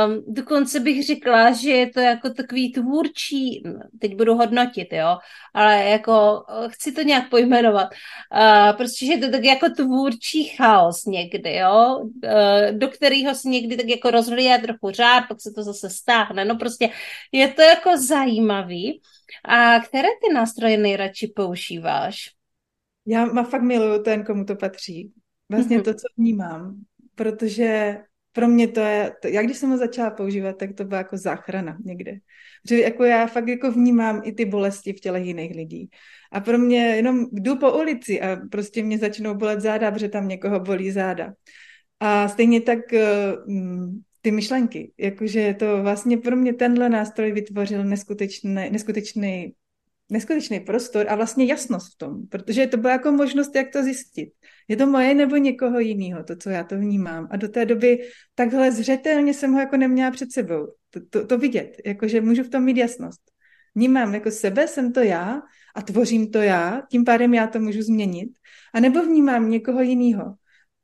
Um, dokonce bych řekla, že je to jako takový tvůrčí, teď budu hodnotit, jo, ale jako eh, chci to nějak pojmenovat, uh, protože je to tak jako tvůrčí chaos někdy, jo, uh, do kterého si někdy tak jako rozhlíje trochu řád, pak se to zase stáhne, no prostě je to jako zajímavý. A které ty nástroje nejradši používáš? Já má fakt miluju ten, komu to patří. Vlastně mm-hmm. to, co vnímám, protože pro mě to je, to, já když jsem ho začala používat, tak to byla jako záchrana někde. Že jako já fakt jako vnímám i ty bolesti v těle jiných lidí. A pro mě jenom jdu po ulici a prostě mě začnou bolet záda, protože tam někoho bolí záda. A stejně tak mm, ty myšlenky, jakože to vlastně pro mě tenhle nástroj vytvořil neskutečný, neskutečný neskutečný prostor a vlastně jasnost v tom, protože to byla jako možnost, jak to zjistit. Je to moje nebo někoho jiného, to, co já to vnímám. A do té doby takhle zřetelně jsem ho jako neměla před sebou. To, to, to vidět, jakože můžu v tom mít jasnost. Vnímám jako sebe, jsem to já a tvořím to já, tím pádem já to můžu změnit. A nebo vnímám někoho jiného.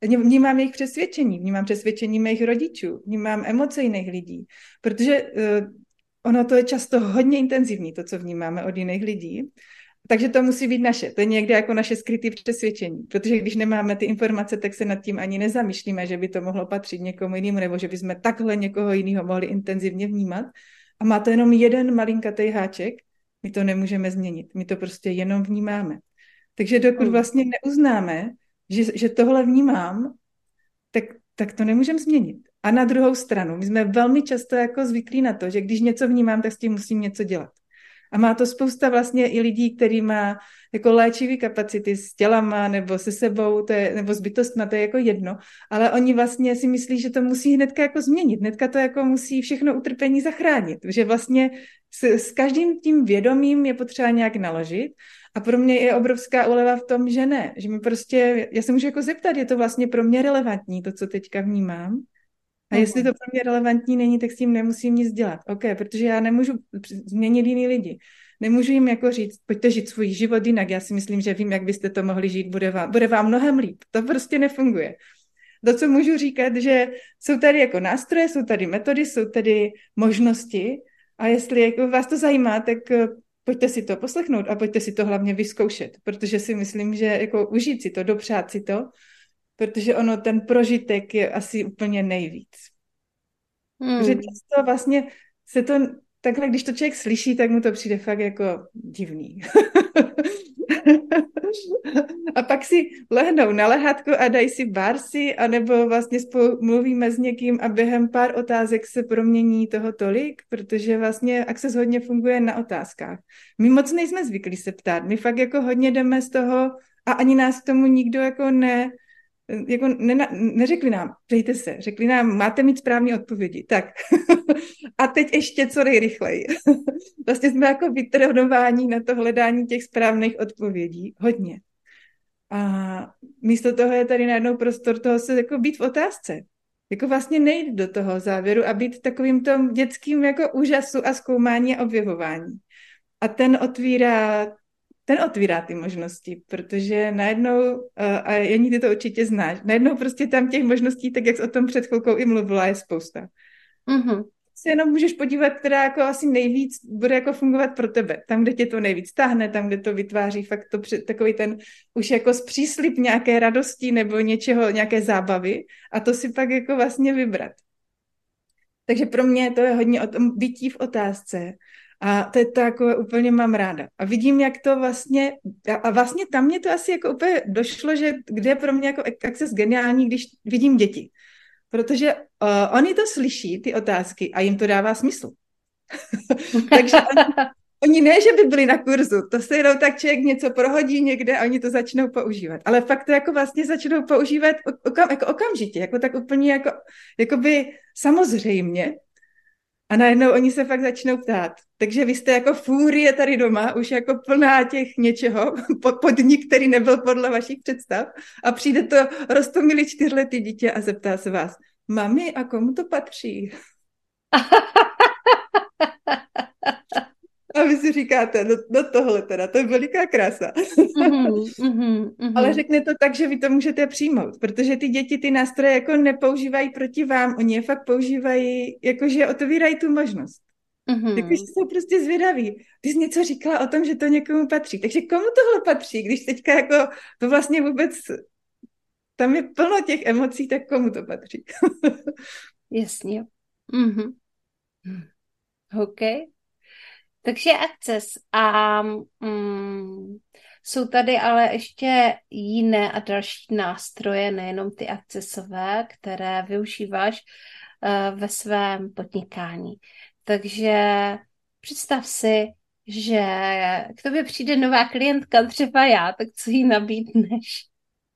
Vnímám jejich přesvědčení, vnímám přesvědčení mých rodičů, vnímám emoce jiných lidí, protože uh, ono to je často hodně intenzivní, to, co vnímáme od jiných lidí. Takže to musí být naše. To je někde jako naše skryté přesvědčení. Protože když nemáme ty informace, tak se nad tím ani nezamýšlíme, že by to mohlo patřit někomu jinému, nebo že bychom takhle někoho jiného mohli intenzivně vnímat. A má to jenom jeden malinkatý háček, my to nemůžeme změnit. My to prostě jenom vnímáme. Takže dokud hmm. vlastně neuznáme, že, že tohle vnímám, tak, tak to nemůžeme změnit. A na druhou stranu, my jsme velmi často jako zvyklí na to, že když něco vnímám, tak s tím musím něco dělat. A má to spousta vlastně i lidí, který má jako léčivý kapacity s tělama nebo se sebou, to je, nebo s bytostma, to je jako jedno, ale oni vlastně si myslí, že to musí hnedka jako změnit, hnedka to jako musí všechno utrpení zachránit, že vlastně s, s každým tím vědomím je potřeba nějak naložit. A pro mě je obrovská úleva v tom, že ne, že mi prostě, já se můžu jako zeptat, je to vlastně pro mě relevantní, to, co teďka vnímám, a jestli to pro mě relevantní není, tak s tím nemusím nic dělat. OK, protože já nemůžu změnit jiný lidi. Nemůžu jim jako říct, pojďte žít svůj život jinak. Já si myslím, že vím, jak byste to mohli žít, bude vám, bude vám mnohem líp. To prostě nefunguje. To, co můžu říkat, že jsou tady jako nástroje, jsou tady metody, jsou tady možnosti a jestli jako vás to zajímá, tak eh, pojďte si to poslechnout a pojďte si to hlavně vyzkoušet, protože si myslím, že jako užít si to, dopřát si to protože ono, ten prožitek je asi úplně nejvíc. Hmm. Protože často vlastně se to, takhle když to člověk slyší, tak mu to přijde fakt jako divný. a pak si lehnou na lehátko a dají si barsy, anebo vlastně spolu mluvíme s někým a během pár otázek se promění toho tolik, protože vlastně Access hodně funguje na otázkách. My moc nejsme zvyklí se ptát, my fakt jako hodně jdeme z toho a ani nás k tomu nikdo jako ne, jako ne, neřekli nám, přejte se, řekli nám, máte mít správné odpovědi. Tak a teď ještě co nejrychleji. vlastně jsme jako vytrhnování na to hledání těch správných odpovědí. Hodně. A místo toho je tady najednou prostor toho se jako být v otázce. Jako vlastně nejít do toho závěru a být takovým tom dětským jako úžasu a zkoumání a objevování. A ten otvírá ten otvírá ty možnosti, protože najednou, a Janí, ty to určitě znáš, najednou prostě tam těch možností, tak jak jsi o tom před chvilkou i mluvila, je spousta. Mm-hmm. Se jenom můžeš podívat, která jako asi nejvíc bude jako fungovat pro tebe. Tam, kde tě to nejvíc táhne, tam, kde to vytváří fakt to před, takový ten už jako zpříslip nějaké radosti nebo něčeho, nějaké zábavy a to si pak jako vlastně vybrat. Takže pro mě to je hodně o tom bytí v otázce a to je to jako úplně mám ráda. A vidím, jak to vlastně, a vlastně tam mě to asi jako úplně došlo, že kde je pro mě jako access geniální, když vidím děti. Protože uh, oni to slyší, ty otázky, a jim to dává smysl. Takže oni, oni ne, že by byli na kurzu, to se jenom tak člověk něco prohodí někde a oni to začnou používat. Ale fakt to jako vlastně začnou používat okam, jako okamžitě, jako tak úplně jako, jako by samozřejmě, A najednou oni se fakt začnou ptát. Takže vy jste jako fúrie tady doma, už jako plná těch něčeho, podnik, který nebyl podle vašich představ a přijde to rostomilý čtyřletý dítě a zeptá se vás, mami, a komu to patří? A vy si říkáte, no, no tohle teda, to je veliká krása. Mm-hmm, mm-hmm. Ale řekne to tak, že vy to můžete přijmout, protože ty děti ty nástroje jako nepoužívají proti vám, oni je fakt používají, jakože otevírají tu možnost. Mm-hmm. Takže jsou prostě zvědaví. Ty jsi něco říkala o tom, že to někomu patří. Takže komu tohle patří, když teďka jako to vlastně vůbec tam je plno těch emocí, tak komu to patří? Jasně. Mm-hmm. OK. Takže akces a mm, jsou tady ale ještě jiné a další nástroje, nejenom ty akcesové, které využíváš uh, ve svém podnikání. Takže představ si, že k tobě přijde nová klientka, třeba já, tak co jí nabídneš?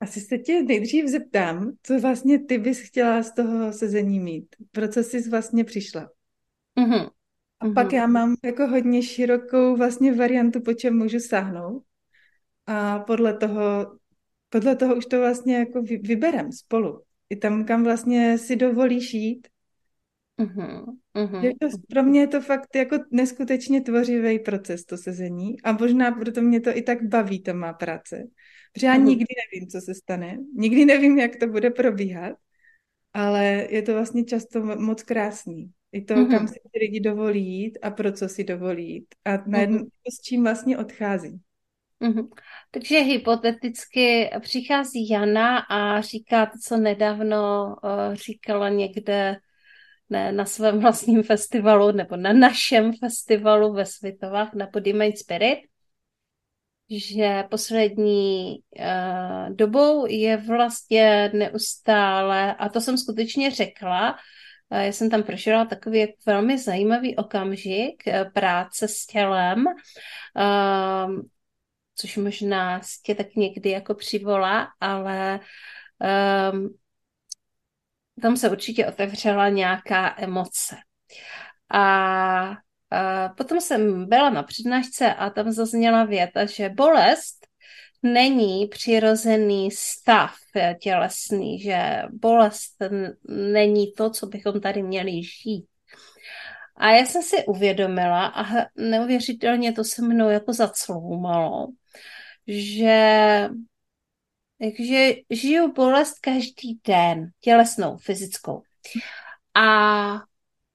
Asi se tě nejdřív zeptám, co vlastně ty bys chtěla z toho sezení mít. Pro co jsi vlastně přišla? Mm-hmm. A mm-hmm. pak já mám jako hodně širokou vlastně variantu, po čem můžu sáhnout. A podle toho, podle toho už to vlastně jako vyberem spolu. I tam, kam vlastně si dovolíš jít. Mm-hmm. Mm-hmm. to, pro mě je to fakt jako neskutečně tvořivý proces, to sezení. A možná proto mě to i tak baví, ta má práce. Protože já mm-hmm. nikdy nevím, co se stane. Nikdy nevím, jak to bude probíhat. Ale je to vlastně často moc krásný. I to, mm-hmm. kam si ty lidi dovolí jít a pro co si dovolí jít. A najednou mm-hmm. s čím vlastně odchází. Mm-hmm. Takže hypoteticky přichází Jana a říká to, co nedávno uh, říkala někde ne, na svém vlastním festivalu nebo na našem festivalu ve Svitovách na Podimate Spirit, že poslední uh, dobou je vlastně neustále, a to jsem skutečně řekla, já jsem tam prožila takový velmi zajímavý okamžik eh, práce s tělem, ehm, což možná tě tak někdy jako přivolá, ale um, tam se určitě otevřela nějaká emoce. A, a potom jsem byla na přednášce a tam zazněla věta, že bolest není přirozený stav tělesný, že bolest není to, co bychom tady měli žít. A já jsem si uvědomila a neuvěřitelně to se mnou jako zacloumalo, že takže žiju bolest každý den, tělesnou, fyzickou. A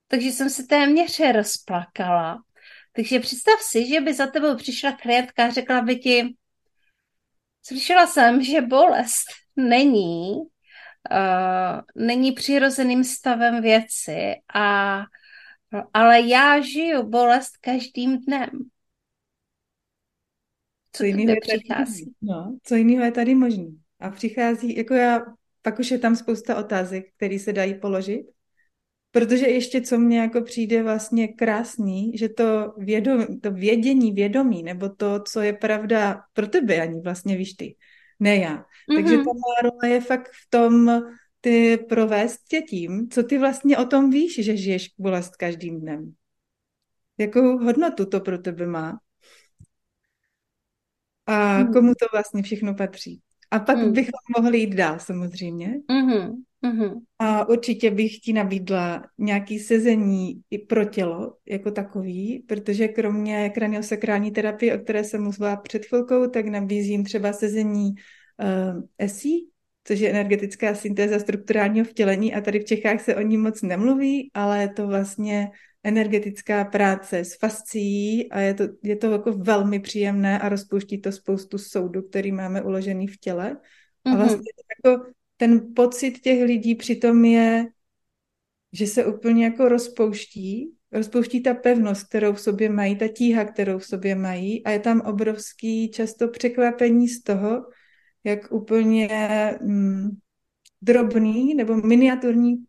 takže jsem se téměř rozplakala. Takže představ si, že by za tebou přišla klientka a řekla by ti, Slyšela jsem, že bolest není, uh, není přirozeným stavem věci, a, ale já žiju bolest každým dnem. Co, co jiného je přichází? No, co jiného je tady možný? A přichází, jako já, pak už je tam spousta otázek, které se dají položit. Protože ještě co mně jako přijde vlastně krásný, že to, vědomí, to vědění vědomí, nebo to, co je pravda pro tebe, ani vlastně víš ty, ne já. Mm-hmm. Takže ta má role je fakt v tom, ty provést tě tím, co ty vlastně o tom víš, že žiješ bolest každým dnem. Jakou hodnotu to pro tebe má? A mm. komu to vlastně všechno patří? A pak mm. bychom mohli jít dál samozřejmě. Mm-hmm. Mm-hmm. A určitě bych ti nabídla nějaký sezení i pro tělo jako takový, protože kromě kraniosakrální terapie, o které jsem mluvila před chvilkou, tak nabízím třeba sezení uh, ESI, což je energetická syntéza strukturálního vtělení a tady v Čechách se o ní moc nemluví, ale je to vlastně energetická práce s fascií a je to, je to jako velmi příjemné a rozpouští to spoustu soudu, který máme uložený v těle. A mhm. vlastně jako ten pocit těch lidí přitom je, že se úplně jako rozpouští, rozpouští ta pevnost, kterou v sobě mají, ta tíha, kterou v sobě mají a je tam obrovský často překvapení z toho, jak úplně mm, drobný nebo miniaturní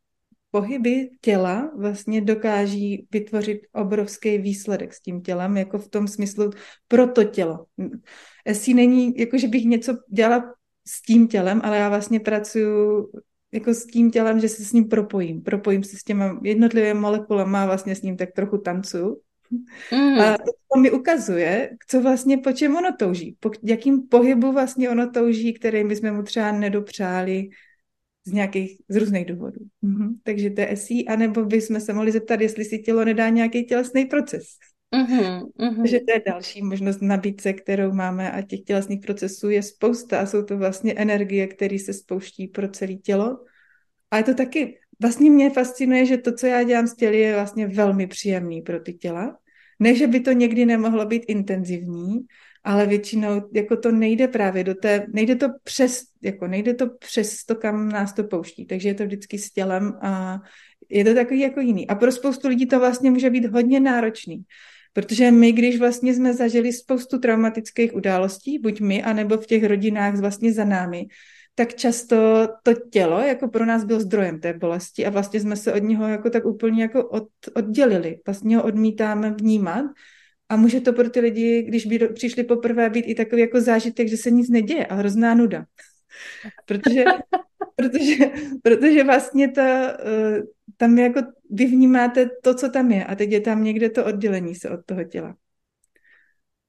pohyby těla vlastně dokáží vytvořit obrovský výsledek s tím tělem, jako v tom smyslu pro to tělo. Jestli není, jako že bych něco dělala s tím tělem, ale já vlastně pracuji jako s tím tělem, že se s ním propojím. Propojím se s těma jednotlivými molekulama, vlastně s ním tak trochu tancuju. Mm. A to mi ukazuje, co vlastně, po čem ono touží, po jakým pohybu vlastně ono touží, který bychom mu třeba nedopřáli z nějakých, z různých důvodů. Mm-hmm. Takže to je SI, anebo bychom se mohli zeptat, jestli si tělo nedá nějaký tělesný proces. Mm-hmm, mm-hmm. Takže to je další možnost nabídce, kterou máme a těch tělesných procesů je spousta a jsou to vlastně energie, které se spouští pro celé tělo. A je to taky, vlastně mě fascinuje, že to, co já dělám s těly, je vlastně velmi příjemný pro ty těla. Ne, že by to někdy nemohlo být intenzivní, ale většinou jako to nejde právě do té, nejde to přes, jako nejde to přes to, kam nás to pouští, takže je to vždycky s tělem a je to takový jako jiný. A pro spoustu lidí to vlastně může být hodně náročný, protože my, když vlastně jsme zažili spoustu traumatických událostí, buď my, anebo v těch rodinách vlastně za námi, tak často to tělo jako pro nás byl zdrojem té bolesti a vlastně jsme se od něho jako tak úplně jako od, oddělili. Vlastně ho odmítáme vnímat a může to pro ty lidi, když by přišli poprvé být i takový jako zážitek, že se nic neděje a hrozná nuda. protože, protože, protože vlastně ta, eh, tam jako vy vnímáte to, co tam je a teď je tam někde to oddělení se od toho těla.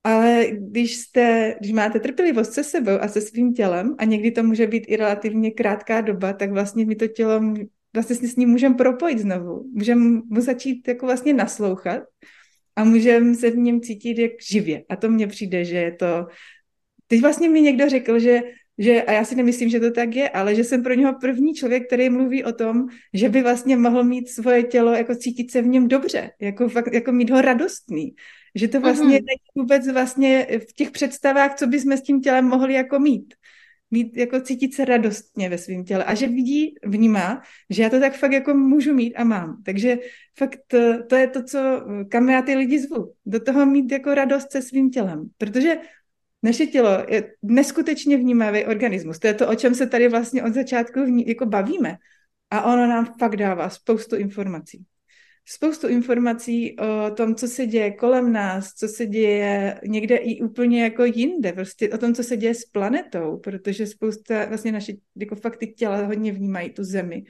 Ale když, jste, když máte trpělivost se sebou a se svým tělem, a někdy to může být i relativně krátká doba, tak vlastně my to tělo vlastně s ním můžeme propojit znovu. Můžeme mu začít jako vlastně naslouchat a můžeme se v něm cítit jak živě. A to mně přijde, že je to... Teď vlastně mi někdo řekl, že že, a já si nemyslím, že to tak je, ale že jsem pro něho první člověk, který mluví o tom, že by vlastně mohl mít svoje tělo, jako cítit se v něm dobře, jako, fakt, jako mít ho radostný. Že to vlastně mm-hmm. není vůbec vlastně v těch představách, co bychom s tím tělem mohli jako mít. Mít, jako cítit se radostně ve svém těle. A že vidí, vnímá, že já to tak fakt jako můžu mít a mám. Takže fakt to, to je to, co, kam já ty lidi zvu. Do toho mít jako radost se svým tělem. Protože naše tělo je neskutečně vnímavý organismus. To je to, o čem se tady vlastně od začátku vní, jako bavíme. A ono nám fakt dává spoustu informací. Spoustu informací o tom, co se děje kolem nás, co se děje někde i úplně jako jinde, prostě o tom, co se děje s planetou, protože spousta, vlastně naše jako fakt ty těla hodně vnímají tu zemi,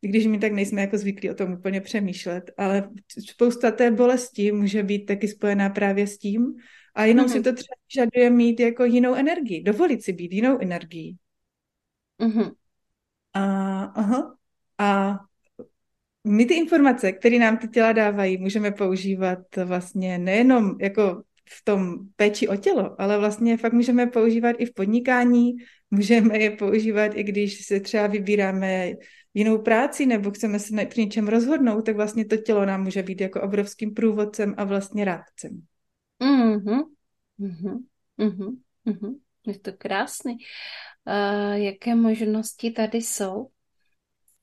když my tak nejsme jako zvyklí o tom úplně přemýšlet, ale spousta té bolesti může být taky spojená právě s tím, a jenom mm-hmm. si to třeba vyžaduje mít jako jinou energii, dovolit si být jinou energií. Mm-hmm. A, aha, a my ty informace, které nám ty těla dávají, můžeme používat vlastně nejenom jako v tom péči o tělo, ale vlastně fakt můžeme používat i v podnikání, můžeme je používat i když se třeba vybíráme jinou práci nebo chceme se při něčem rozhodnout, tak vlastně to tělo nám může být jako obrovským průvodcem a vlastně rádcem. Mhm. Mhm. Mhm. Mhm. Je to krásný. Uh, jaké možnosti tady jsou?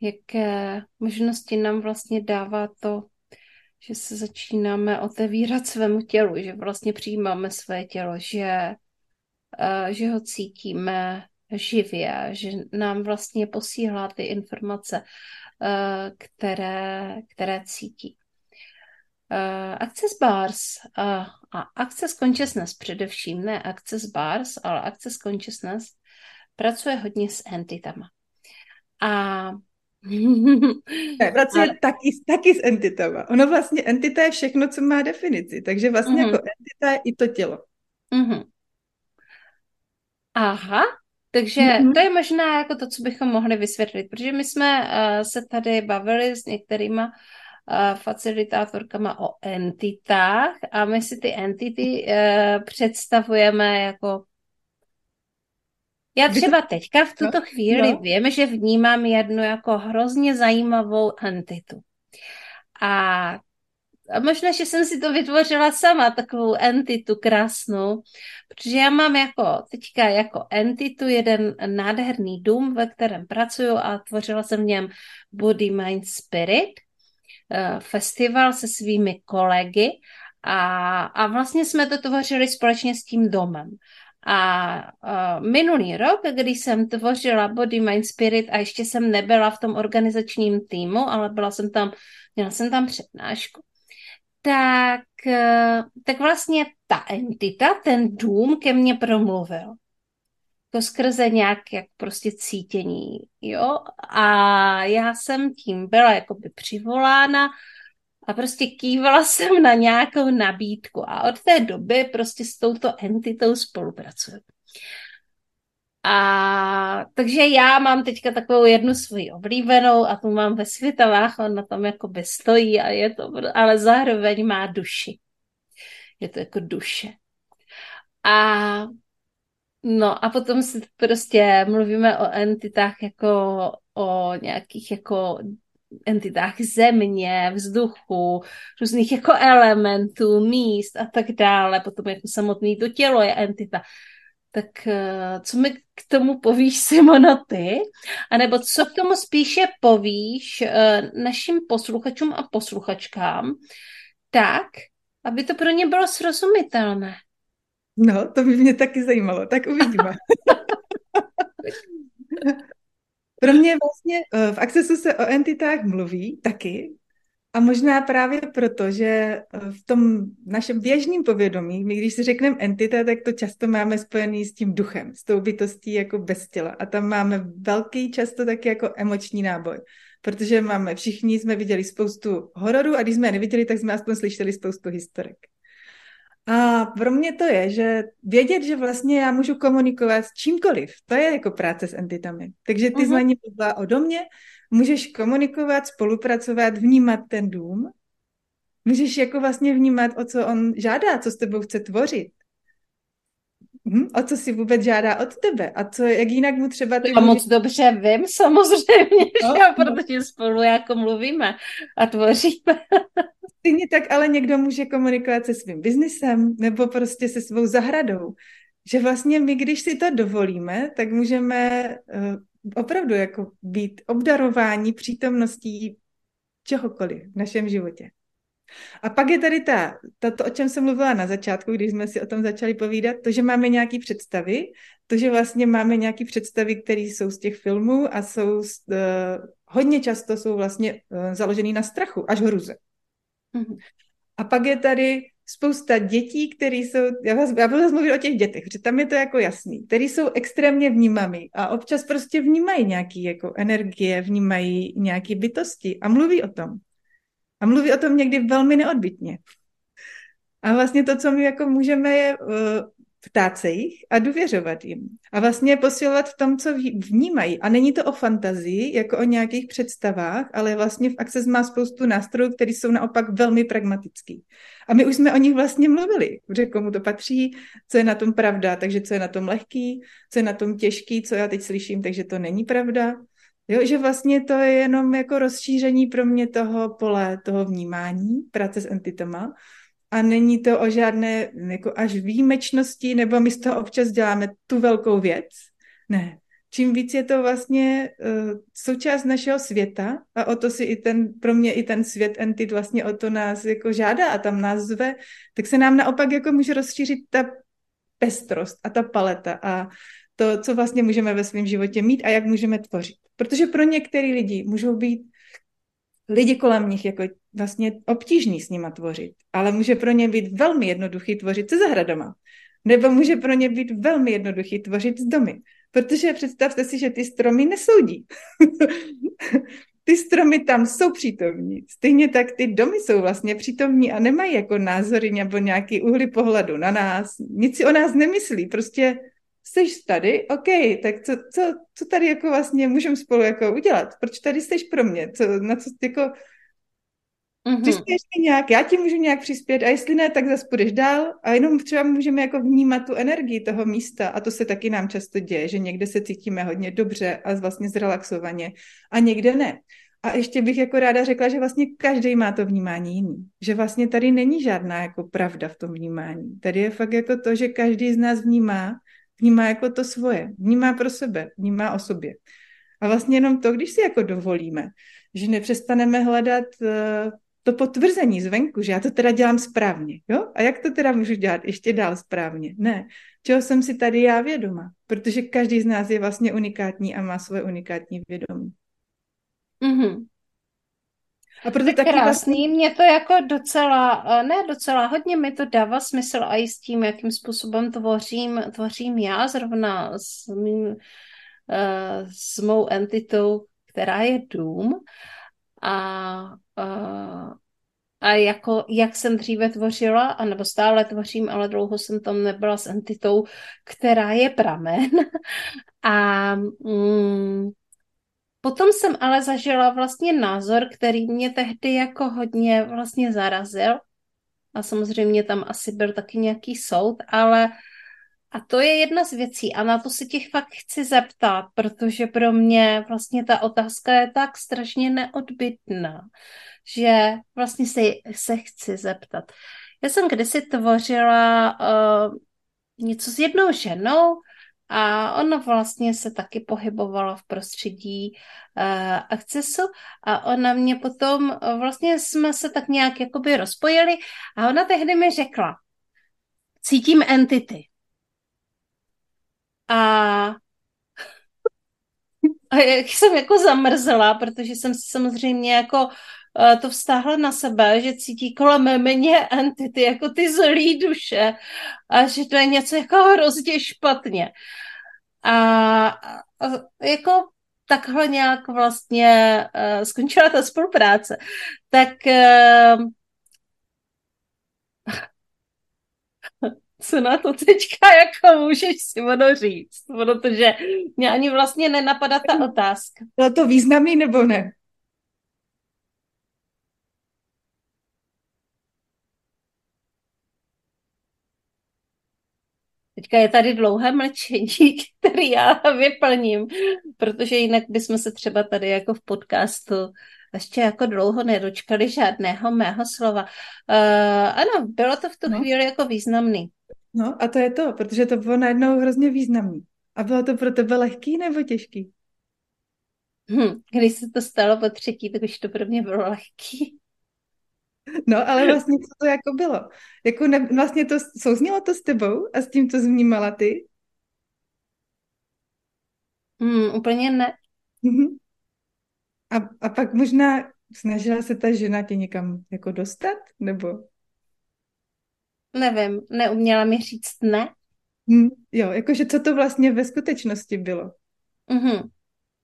Jaké možnosti nám vlastně dává to, že se začínáme otevírat svému tělu, že vlastně přijímáme své tělo, že, uh, že ho cítíme živě, že nám vlastně posílá ty informace, uh, které, které cítí. Uh, Access Bars uh, a Access Consciousness především, ne Access Bars, ale Access Consciousness pracuje hodně s entitama. A ne, pracuje a... taky, taky s entitama. Ono vlastně entita je všechno, co má definici, takže vlastně uh-huh. jako entita je i to tělo. Uh-huh. Aha, takže uh-huh. to je možná jako to, co bychom mohli vysvětlit, protože my jsme uh, se tady bavili s některýma facilitátorkama o entitách a my si ty entity uh, představujeme jako já třeba teďka v tuto no, chvíli no. vím, že vnímám jednu jako hrozně zajímavou entitu. A a možná, že jsem si to vytvořila sama, takovou entitu krásnou, protože já mám jako teďka jako entitu jeden nádherný dům, ve kterém pracuju a tvořila jsem v něm Body, Mind, Spirit. Eh, festival se svými kolegy a, a vlastně jsme to tvořili společně s tím domem. A minulý rok, když jsem tvořila Body, Mind, Spirit a ještě jsem nebyla v tom organizačním týmu, ale byla jsem tam, měla jsem tam přednášku, tak, uh, tak vlastně ta entita, ten dům ke mně promluvil. Jako skrze nějak jak prostě cítění, jo. A já jsem tím byla jakoby přivolána a prostě kývala jsem na nějakou nabídku a od té doby prostě s touto entitou spolupracuju. A takže já mám teďka takovou jednu svoji oblíbenou a tu mám ve světelách, on na tom jakoby stojí a je to, ale zároveň má duši. Je to jako duše. A no a potom si prostě mluvíme o entitách jako o nějakých jako entitách země, vzduchu, různých jako elementů, míst a tak dále. Potom jako samotný to tělo je entita. Tak eh, co mi k tomu povíš, Simona, ty? A nebo co k tomu spíše povíš eh, našim posluchačům a posluchačkám, tak, aby to pro ně bylo srozumitelné? No, to by mě taky zajímalo, tak uvidíme. Pro mě vlastně eh, v Accessu se o entitách mluví taky, a možná právě proto, že eh, v tom našem běžném povědomí, my když si řekneme entita, tak to často máme spojený s tím duchem, s tou bytostí jako bez těla. A tam máme velký, často taky jako emoční náboj. Protože máme, všichni jsme viděli spoustu hororů a když jsme je neviděli, tak jsme aspoň slyšeli spoustu historek. A pro mě to je, že vědět, že vlastně já můžu komunikovat s čímkoliv, to je jako práce s entitami. Takže ty uh-huh. zvaní o domě, můžeš komunikovat, spolupracovat, vnímat ten dům, můžeš jako vlastně vnímat, o co on žádá, co s tebou chce tvořit. Hm, o co si vůbec žádá od tebe a co, jak jinak mu třeba... Ty Já můžeš... moc dobře vím samozřejmě, no, že jo, protože spolu jako mluvíme a tvoříme. Stejně tak ale někdo může komunikovat se svým biznisem nebo prostě se svou zahradou. Že vlastně my, když si to dovolíme, tak můžeme uh, opravdu jako být obdarování přítomností čehokoliv v našem životě. A pak je tady ta, ta, to, o čem jsem mluvila na začátku, když jsme si o tom začali povídat, to, že máme nějaké představy, to, že vlastně máme nějaké představy, které jsou z těch filmů a jsou uh, hodně často jsou vlastně uh, založené na strachu, až hruze. Mm-hmm. A pak je tady spousta dětí, které jsou, já, vás, já budu mluvit o těch dětech, protože tam je to jako jasný, který jsou extrémně vnímavý a občas prostě vnímají nějaký jako energie, vnímají nějaké bytosti a mluví o tom. A mluví o tom někdy velmi neodbitně. A vlastně to, co my jako můžeme, je uh, ptát se jich a důvěřovat jim. A vlastně posilovat v tom, co vnímají. A není to o fantazii, jako o nějakých představách, ale vlastně v Access má spoustu nástrojů, které jsou naopak velmi pragmatický. A my už jsme o nich vlastně mluvili, že komu to patří, co je na tom pravda, takže co je na tom lehký, co je na tom těžký, co já teď slyším, takže to není pravda. Jo, že vlastně to je jenom jako rozšíření pro mě toho pole, toho vnímání, práce s entitama, a není to o žádné jako až výjimečnosti, nebo my z toho občas děláme tu velkou věc. Ne. Čím víc je to vlastně uh, součást našeho světa a o to si i ten, pro mě i ten svět entit vlastně o to nás jako žádá a tam nás zve, tak se nám naopak jako může rozšířit ta pestrost a ta paleta a to, co vlastně můžeme ve svém životě mít a jak můžeme tvořit. Protože pro některé lidi můžou být lidi kolem nich jako vlastně obtížný s nima tvořit, ale může pro ně být velmi jednoduchý tvořit se zahradama. Nebo může pro ně být velmi jednoduchý tvořit s domy. Protože představte si, že ty stromy nesoudí. ty stromy tam jsou přítomní. Stejně tak ty domy jsou vlastně přítomní a nemají jako názory nebo nějaký úhly pohledu na nás. Nic si o nás nemyslí. Prostě jsi tady, OK, tak co, co, co tady jako vlastně můžeme spolu jako udělat? Proč tady jsi pro mě? Co, na co jako Mm-hmm. Přispěješ mi nějak, já ti můžu nějak přispět a jestli ne, tak zase půjdeš dál a jenom třeba můžeme jako vnímat tu energii toho místa a to se taky nám často děje, že někde se cítíme hodně dobře a vlastně zrelaxovaně a někde ne. A ještě bych jako ráda řekla, že vlastně každý má to vnímání jiný. Že vlastně tady není žádná jako pravda v tom vnímání. Tady je fakt jako to, že každý z nás vnímá Vnímá jako to svoje, vnímá pro sebe, vnímá o sobě. A vlastně jenom to, když si jako dovolíme, že nepřestaneme hledat uh, to potvrzení zvenku, že já to teda dělám správně, jo? A jak to teda můžu dělat ještě dál správně? Ne. Čeho jsem si tady já vědoma? Protože každý z nás je vlastně unikátní a má svoje unikátní vědomí. Mm-hmm. A proto taky krásný, vlastně... mě to jako docela, eh, ne docela, hodně mi to dává smysl a i s tím, jakým způsobem tvořím, tvořím já zrovna s, mým, eh, s mou entitou, která je dům. A, a, a jako, jak jsem dříve tvořila, anebo stále tvořím, ale dlouho jsem tam nebyla s entitou, která je pramen. A mm, Potom jsem ale zažila vlastně názor, který mě tehdy jako hodně vlastně zarazil. A samozřejmě tam asi byl taky nějaký soud, ale a to je jedna z věcí a na to se těch fakt chci zeptat, protože pro mě vlastně ta otázka je tak strašně neodbitná, že vlastně se, se chci zeptat. Já jsem kdysi tvořila uh, něco s jednou ženou, a ono vlastně se taky pohybovalo v prostředí uh, akcesu a ona mě potom, vlastně jsme se tak nějak jakoby rozpojili a ona tehdy mi řekla, cítím entity. A, a jak jsem jako zamrzela, protože jsem si samozřejmě jako to vztáhla na sebe, že cítí kolem mě entity, jako ty zlý duše a že to je něco jako hrozně špatně. A, a jako takhle nějak vlastně uh, skončila ta spolupráce. Tak uh, co na to teďka jako můžeš si ono říct, protože mě ani vlastně nenapadá ta otázka. Bylo to významný nebo ne? Teďka je tady dlouhé mlčení, který já vyplním, protože jinak bychom se třeba tady jako v podcastu ještě jako dlouho nedočkali žádného mého slova. Uh, ano, bylo to v tu no. chvíli jako významný. No a to je to, protože to bylo najednou hrozně významný. A bylo to pro tebe lehký nebo těžký? Hm, když se to stalo po třetí, tak už to pro mě bylo lehký. No, ale vlastně co to jako bylo? Jako ne, vlastně to souznělo to s tebou a s tím, co zvnímala ty? Hmm, úplně ne. Mhm. A, a pak možná snažila se ta žena tě někam jako dostat, nebo? Nevím, neuměla mi říct ne. Hmm, jo, jakože co to vlastně ve skutečnosti bylo? Mm-hmm.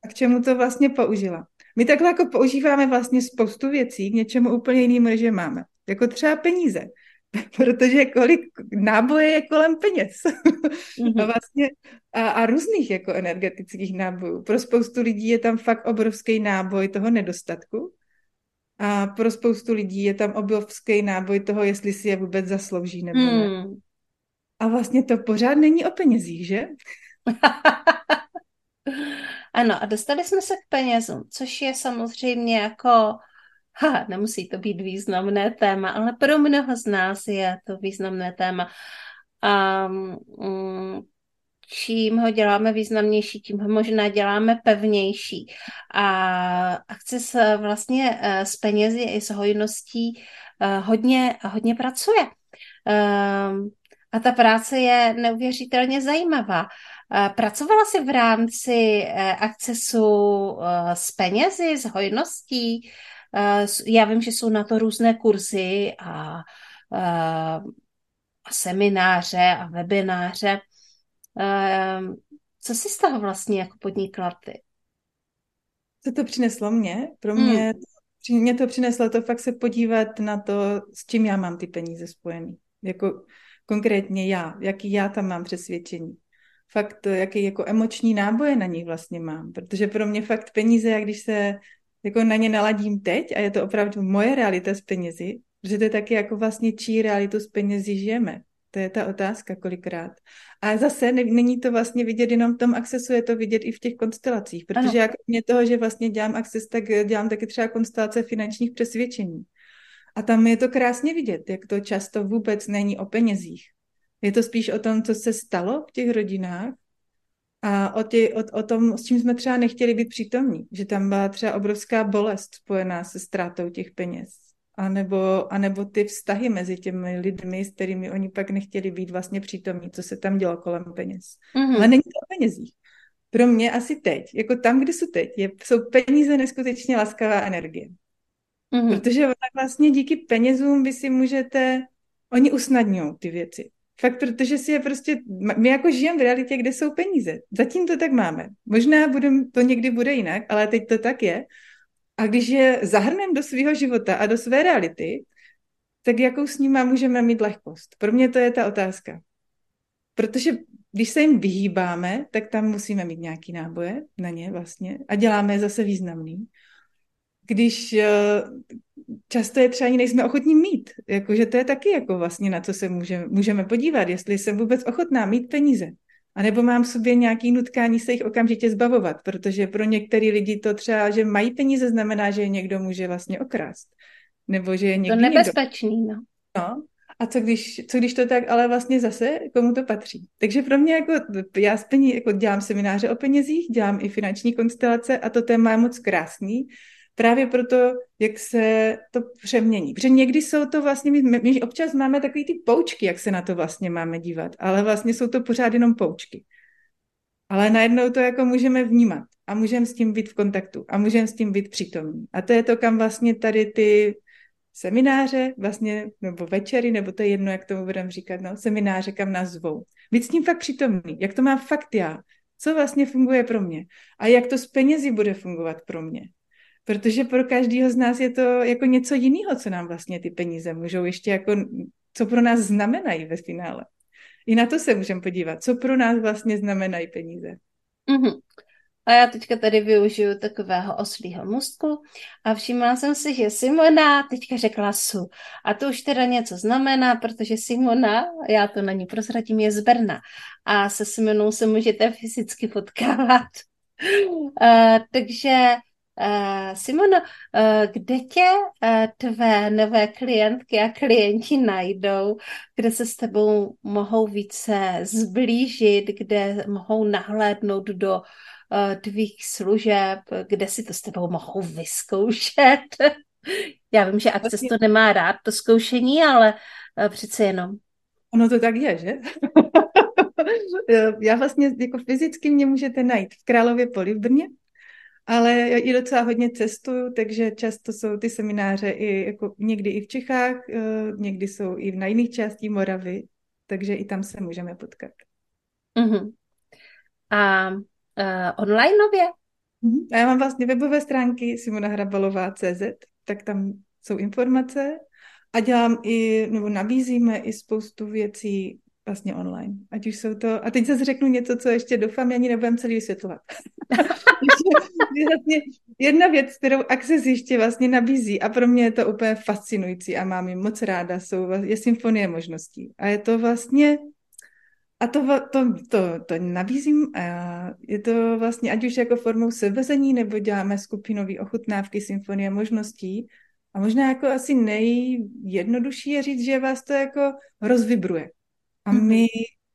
A k čemu to vlastně použila? My takhle jako používáme vlastně spoustu věcí k něčemu úplně jinému, než je máme. Jako třeba peníze. Protože kolik náboje je kolem peněz. Mm-hmm. a vlastně a, a různých jako energetických nábojů. Pro spoustu lidí je tam fakt obrovský náboj toho nedostatku. A pro spoustu lidí je tam obrovský náboj toho, jestli si je vůbec zaslouží nebo ne. Mm. A vlastně to pořád není o penězích, že? Ano, a dostali jsme se k penězům, což je samozřejmě jako, ha, nemusí to být významné téma, ale pro mnoho z nás je to významné téma. A um, čím ho děláme významnější, tím ho možná děláme pevnější. A akce se vlastně eh, s penězi i s hojností eh, hodně, hodně pracuje. Ehm, a ta práce je neuvěřitelně zajímavá. Pracovala jsi v rámci eh, akcesu eh, s penězi, s hojností? Eh, já vím, že jsou na to různé kurzy a, a semináře a webináře. Co jsi z toho vlastně jako podnikla ty? Co to přineslo mě? Pro mě, hmm. mě to přineslo to fakt se podívat na to, s čím já mám ty peníze spojený. Jako konkrétně já, jaký já tam mám přesvědčení fakt, jaký jako emoční náboje na nich vlastně mám. Protože pro mě fakt peníze, jak když se jako na ně naladím teď a je to opravdu moje realita s penězi, že to je taky jako vlastně čí realitu s penězi žijeme. To je ta otázka kolikrát. A zase ne, není to vlastně vidět jenom v tom akcesu, je to vidět i v těch konstelacích, protože ano. jak mě toho, že vlastně dělám akces, tak dělám taky třeba konstelace finančních přesvědčení. A tam je to krásně vidět, jak to často vůbec není o penězích, je to spíš o tom, co se stalo v těch rodinách a o, tě, o, o tom, s čím jsme třeba nechtěli být přítomní. Že tam byla třeba obrovská bolest spojená se ztrátou těch peněz. A nebo, a nebo ty vztahy mezi těmi lidmi, s kterými oni pak nechtěli být vlastně přítomní, co se tam dělo kolem peněz. Mm-hmm. Ale není to o penězích. Pro mě asi teď, jako tam, kde jsou teď, je, jsou peníze neskutečně laskavá energie. Mm-hmm. Protože vlastně díky penězům vy si můžete, oni usnadňují ty věci. Fakt, protože si je prostě, my jako žijeme v realitě, kde jsou peníze. Zatím to tak máme. Možná budem, to někdy bude jinak, ale teď to tak je. A když je zahrneme do svého života a do své reality, tak jakou s nima můžeme mít lehkost? Pro mě to je ta otázka. Protože když se jim vyhýbáme, tak tam musíme mít nějaký náboje na ně vlastně a děláme je zase významný. Když eh, často je třeba ani nejsme ochotní mít, jakože to je taky jako vlastně na co se můžeme, můžeme podívat, jestli jsem vůbec ochotná mít peníze. A nebo mám v sobě nějaký nutkání se jich okamžitě zbavovat, protože pro některé lidi to třeba, že mají peníze, znamená, že je někdo může vlastně okrást. Nebo že je někdo... To nebezpečný, no. No, a co když, co když to tak, ale vlastně zase komu to patří. Takže pro mě jako, já z pení, jako dělám semináře o penězích, dělám i finanční konstelace a to téma je moc krásný, právě proto, jak se to přemění. Protože někdy jsou to vlastně, my, my občas máme takový ty poučky, jak se na to vlastně máme dívat, ale vlastně jsou to pořád jenom poučky. Ale najednou to jako můžeme vnímat a můžeme s tím být v kontaktu a můžeme s tím být přítomní. A to je to, kam vlastně tady ty semináře, vlastně, nebo večery, nebo to je jedno, jak tomu budeme říkat, no, semináře, kam nás zvou. Být s tím fakt přítomný, jak to má fakt já, co vlastně funguje pro mě a jak to s penězi bude fungovat pro mě. Protože pro každého z nás je to jako něco jiného, co nám vlastně ty peníze můžou ještě jako, co pro nás znamenají ve finále. I na to se můžeme podívat, co pro nás vlastně znamenají peníze. Mm-hmm. A já teďka tady využiju takového oslího mustku a všimla jsem si, že Simona teďka řekla su. A to už teda něco znamená, protože Simona, já to na ní prozradím, je z Brna. A se Simonou se můžete fyzicky potkávat. Uh, takže Simono, uh, kde tě uh, tvé nové klientky a klienti najdou, kde se s tebou mohou více zblížit, kde mohou nahlédnout do tvých služeb, kde si to s tebou mohou vyzkoušet? Já vím, že Access to nemá rád, to zkoušení, ale přece jenom. Ono to tak je, že? Já vlastně jako fyzicky mě můžete najít v Králově poli v Brně, ale já i docela hodně cestuju, takže často jsou ty semináře i jako někdy i v Čechách, eh, někdy jsou i na jiných částí Moravy, takže i tam se můžeme potkat. Uh-huh. A uh, onlineově? Uh-huh. A já mám vlastně webové stránky simonaHrabalová.cz, tak tam jsou informace a dělám i, nebo nabízíme i spoustu věcí vlastně online. Ať už jsou to... A teď zase řeknu něco, co ještě doufám, ani nebudem celý vysvětlovat. vlastně jedna věc, kterou Access ještě vlastně nabízí a pro mě je to úplně fascinující a mám ji moc ráda, jsou, je symfonie možností. A je to vlastně a to, to, to, to nabízím, je to vlastně ať už jako formou sebezení, nebo děláme skupinové ochutnávky symfonie možností. A možná jako asi nejjednodušší je říct, že vás to jako rozvibruje. A mhm. my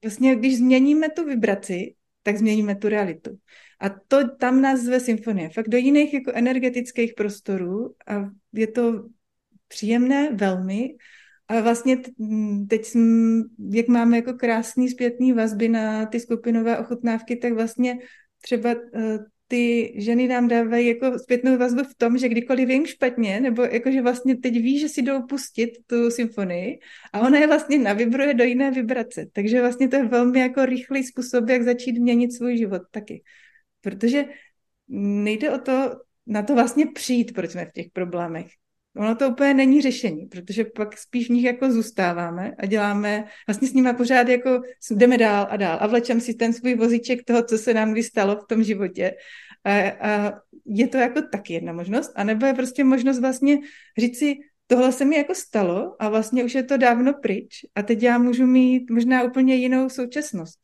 vlastně, když změníme tu vibraci, tak změníme tu realitu. A to tam nás zve symfonie. Fakt do jiných jako energetických prostorů a je to příjemné velmi. A vlastně teď, jsme, jak máme jako krásný zpětný vazby na ty skupinové ochutnávky, tak vlastně třeba eh, ty ženy nám dávají jako zpětnou vazbu v tom, že kdykoliv jim špatně, nebo jako, že vlastně teď ví, že si jdou pustit tu symfonii a ona je vlastně navibruje do jiné vibrace. Takže vlastně to je velmi jako rychlý způsob, jak začít měnit svůj život taky. Protože nejde o to, na to vlastně přijít, proč jsme v těch problémech. Ono to úplně není řešení, protože pak spíš v nich jako zůstáváme a děláme, vlastně s nimi pořád jako jdeme dál a dál a vlečem si ten svůj vozíček toho, co se nám kdy stalo v tom životě. A, a je to jako taky jedna možnost, anebo je prostě možnost vlastně říct si, tohle se mi jako stalo a vlastně už je to dávno pryč a teď já můžu mít možná úplně jinou současnost.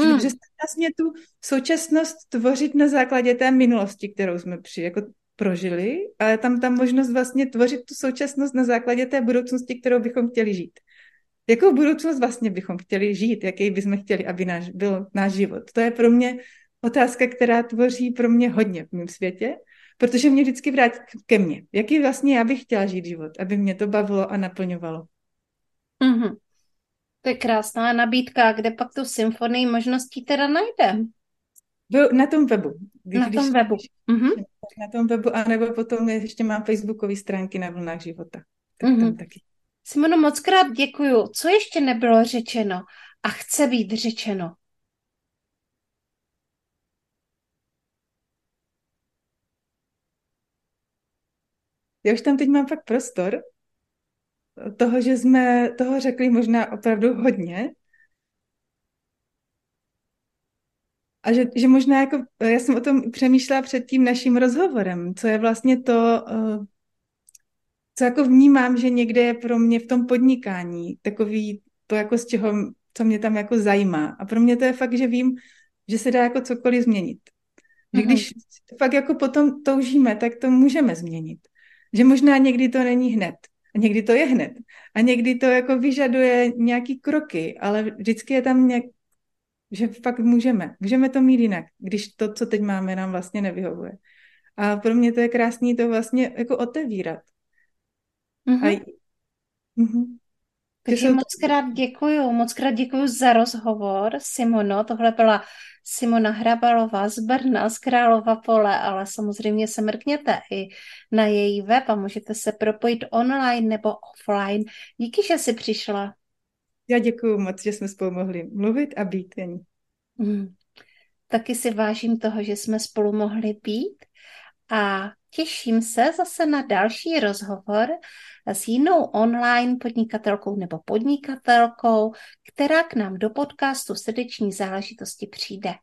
Hmm. Že vlastně tu současnost tvořit na základě té minulosti, kterou jsme při, jako prožili, ale tam ta možnost vlastně tvořit tu současnost na základě té budoucnosti, kterou bychom chtěli žít. Jakou budoucnost vlastně bychom chtěli žít, jaký bychom chtěli, aby náš, byl náš život. To je pro mě otázka, která tvoří pro mě hodně v mém světě, protože mě vždycky vrátí ke mně. Jaký vlastně já bych chtěla žít život, aby mě to bavilo a naplňovalo. Mm-hmm. To je krásná nabídka, kde pak tu symfonii možností teda najdem. Na tom webu. Když, na tom webu. Mm-hmm. Na tom webu, anebo potom ještě mám facebookové stránky na vlnách života. Tak mm-hmm. tam taky. Simono, moc krát děkuju. Co ještě nebylo řečeno a chce být řečeno? Já už tam teď mám fakt prostor toho, že jsme toho řekli možná opravdu hodně. A že, že možná jako, já jsem o tom přemýšlela před tím naším rozhovorem, co je vlastně to, eh, co jako vnímám, že někde je pro mě v tom podnikání takový to jako z čeho, co mě tam jako zajímá. A pro mě to je fakt, že vím, že se dá jako cokoliv změnit. Že mm-hmm. když fakt jako potom toužíme, tak to můžeme změnit. Že možná někdy to není hned. A někdy to je hned. A někdy to jako vyžaduje nějaký kroky, ale vždycky je tam nějak, že fakt můžeme. Můžeme to mít jinak, když to, co teď máme, nám vlastně nevyhovuje. A pro mě to je krásný to vlastně jako otevírat. Mm-hmm. A... Mm-hmm. Takže moc krát děkuju, moc krát děkuju za rozhovor, Simono. Tohle byla Simona Hrabalová z Brna, z Králova pole, ale samozřejmě se mrkněte i na její web a můžete se propojit online nebo offline. Díky, že jsi přišla. Já děkuji moc, že jsme spolu mohli mluvit a být. Jen. Mm. Taky si vážím toho, že jsme spolu mohli být a těším se zase na další rozhovor s jinou online podnikatelkou nebo podnikatelkou, která k nám do podcastu srdeční záležitosti přijde.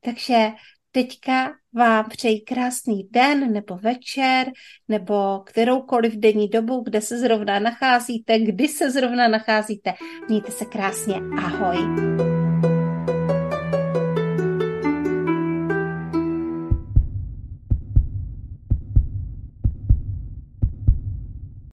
Takže teďka vám přeji krásný den nebo večer nebo kteroukoliv denní dobu, kde se zrovna nacházíte, kdy se zrovna nacházíte. Mějte se krásně. Ahoj.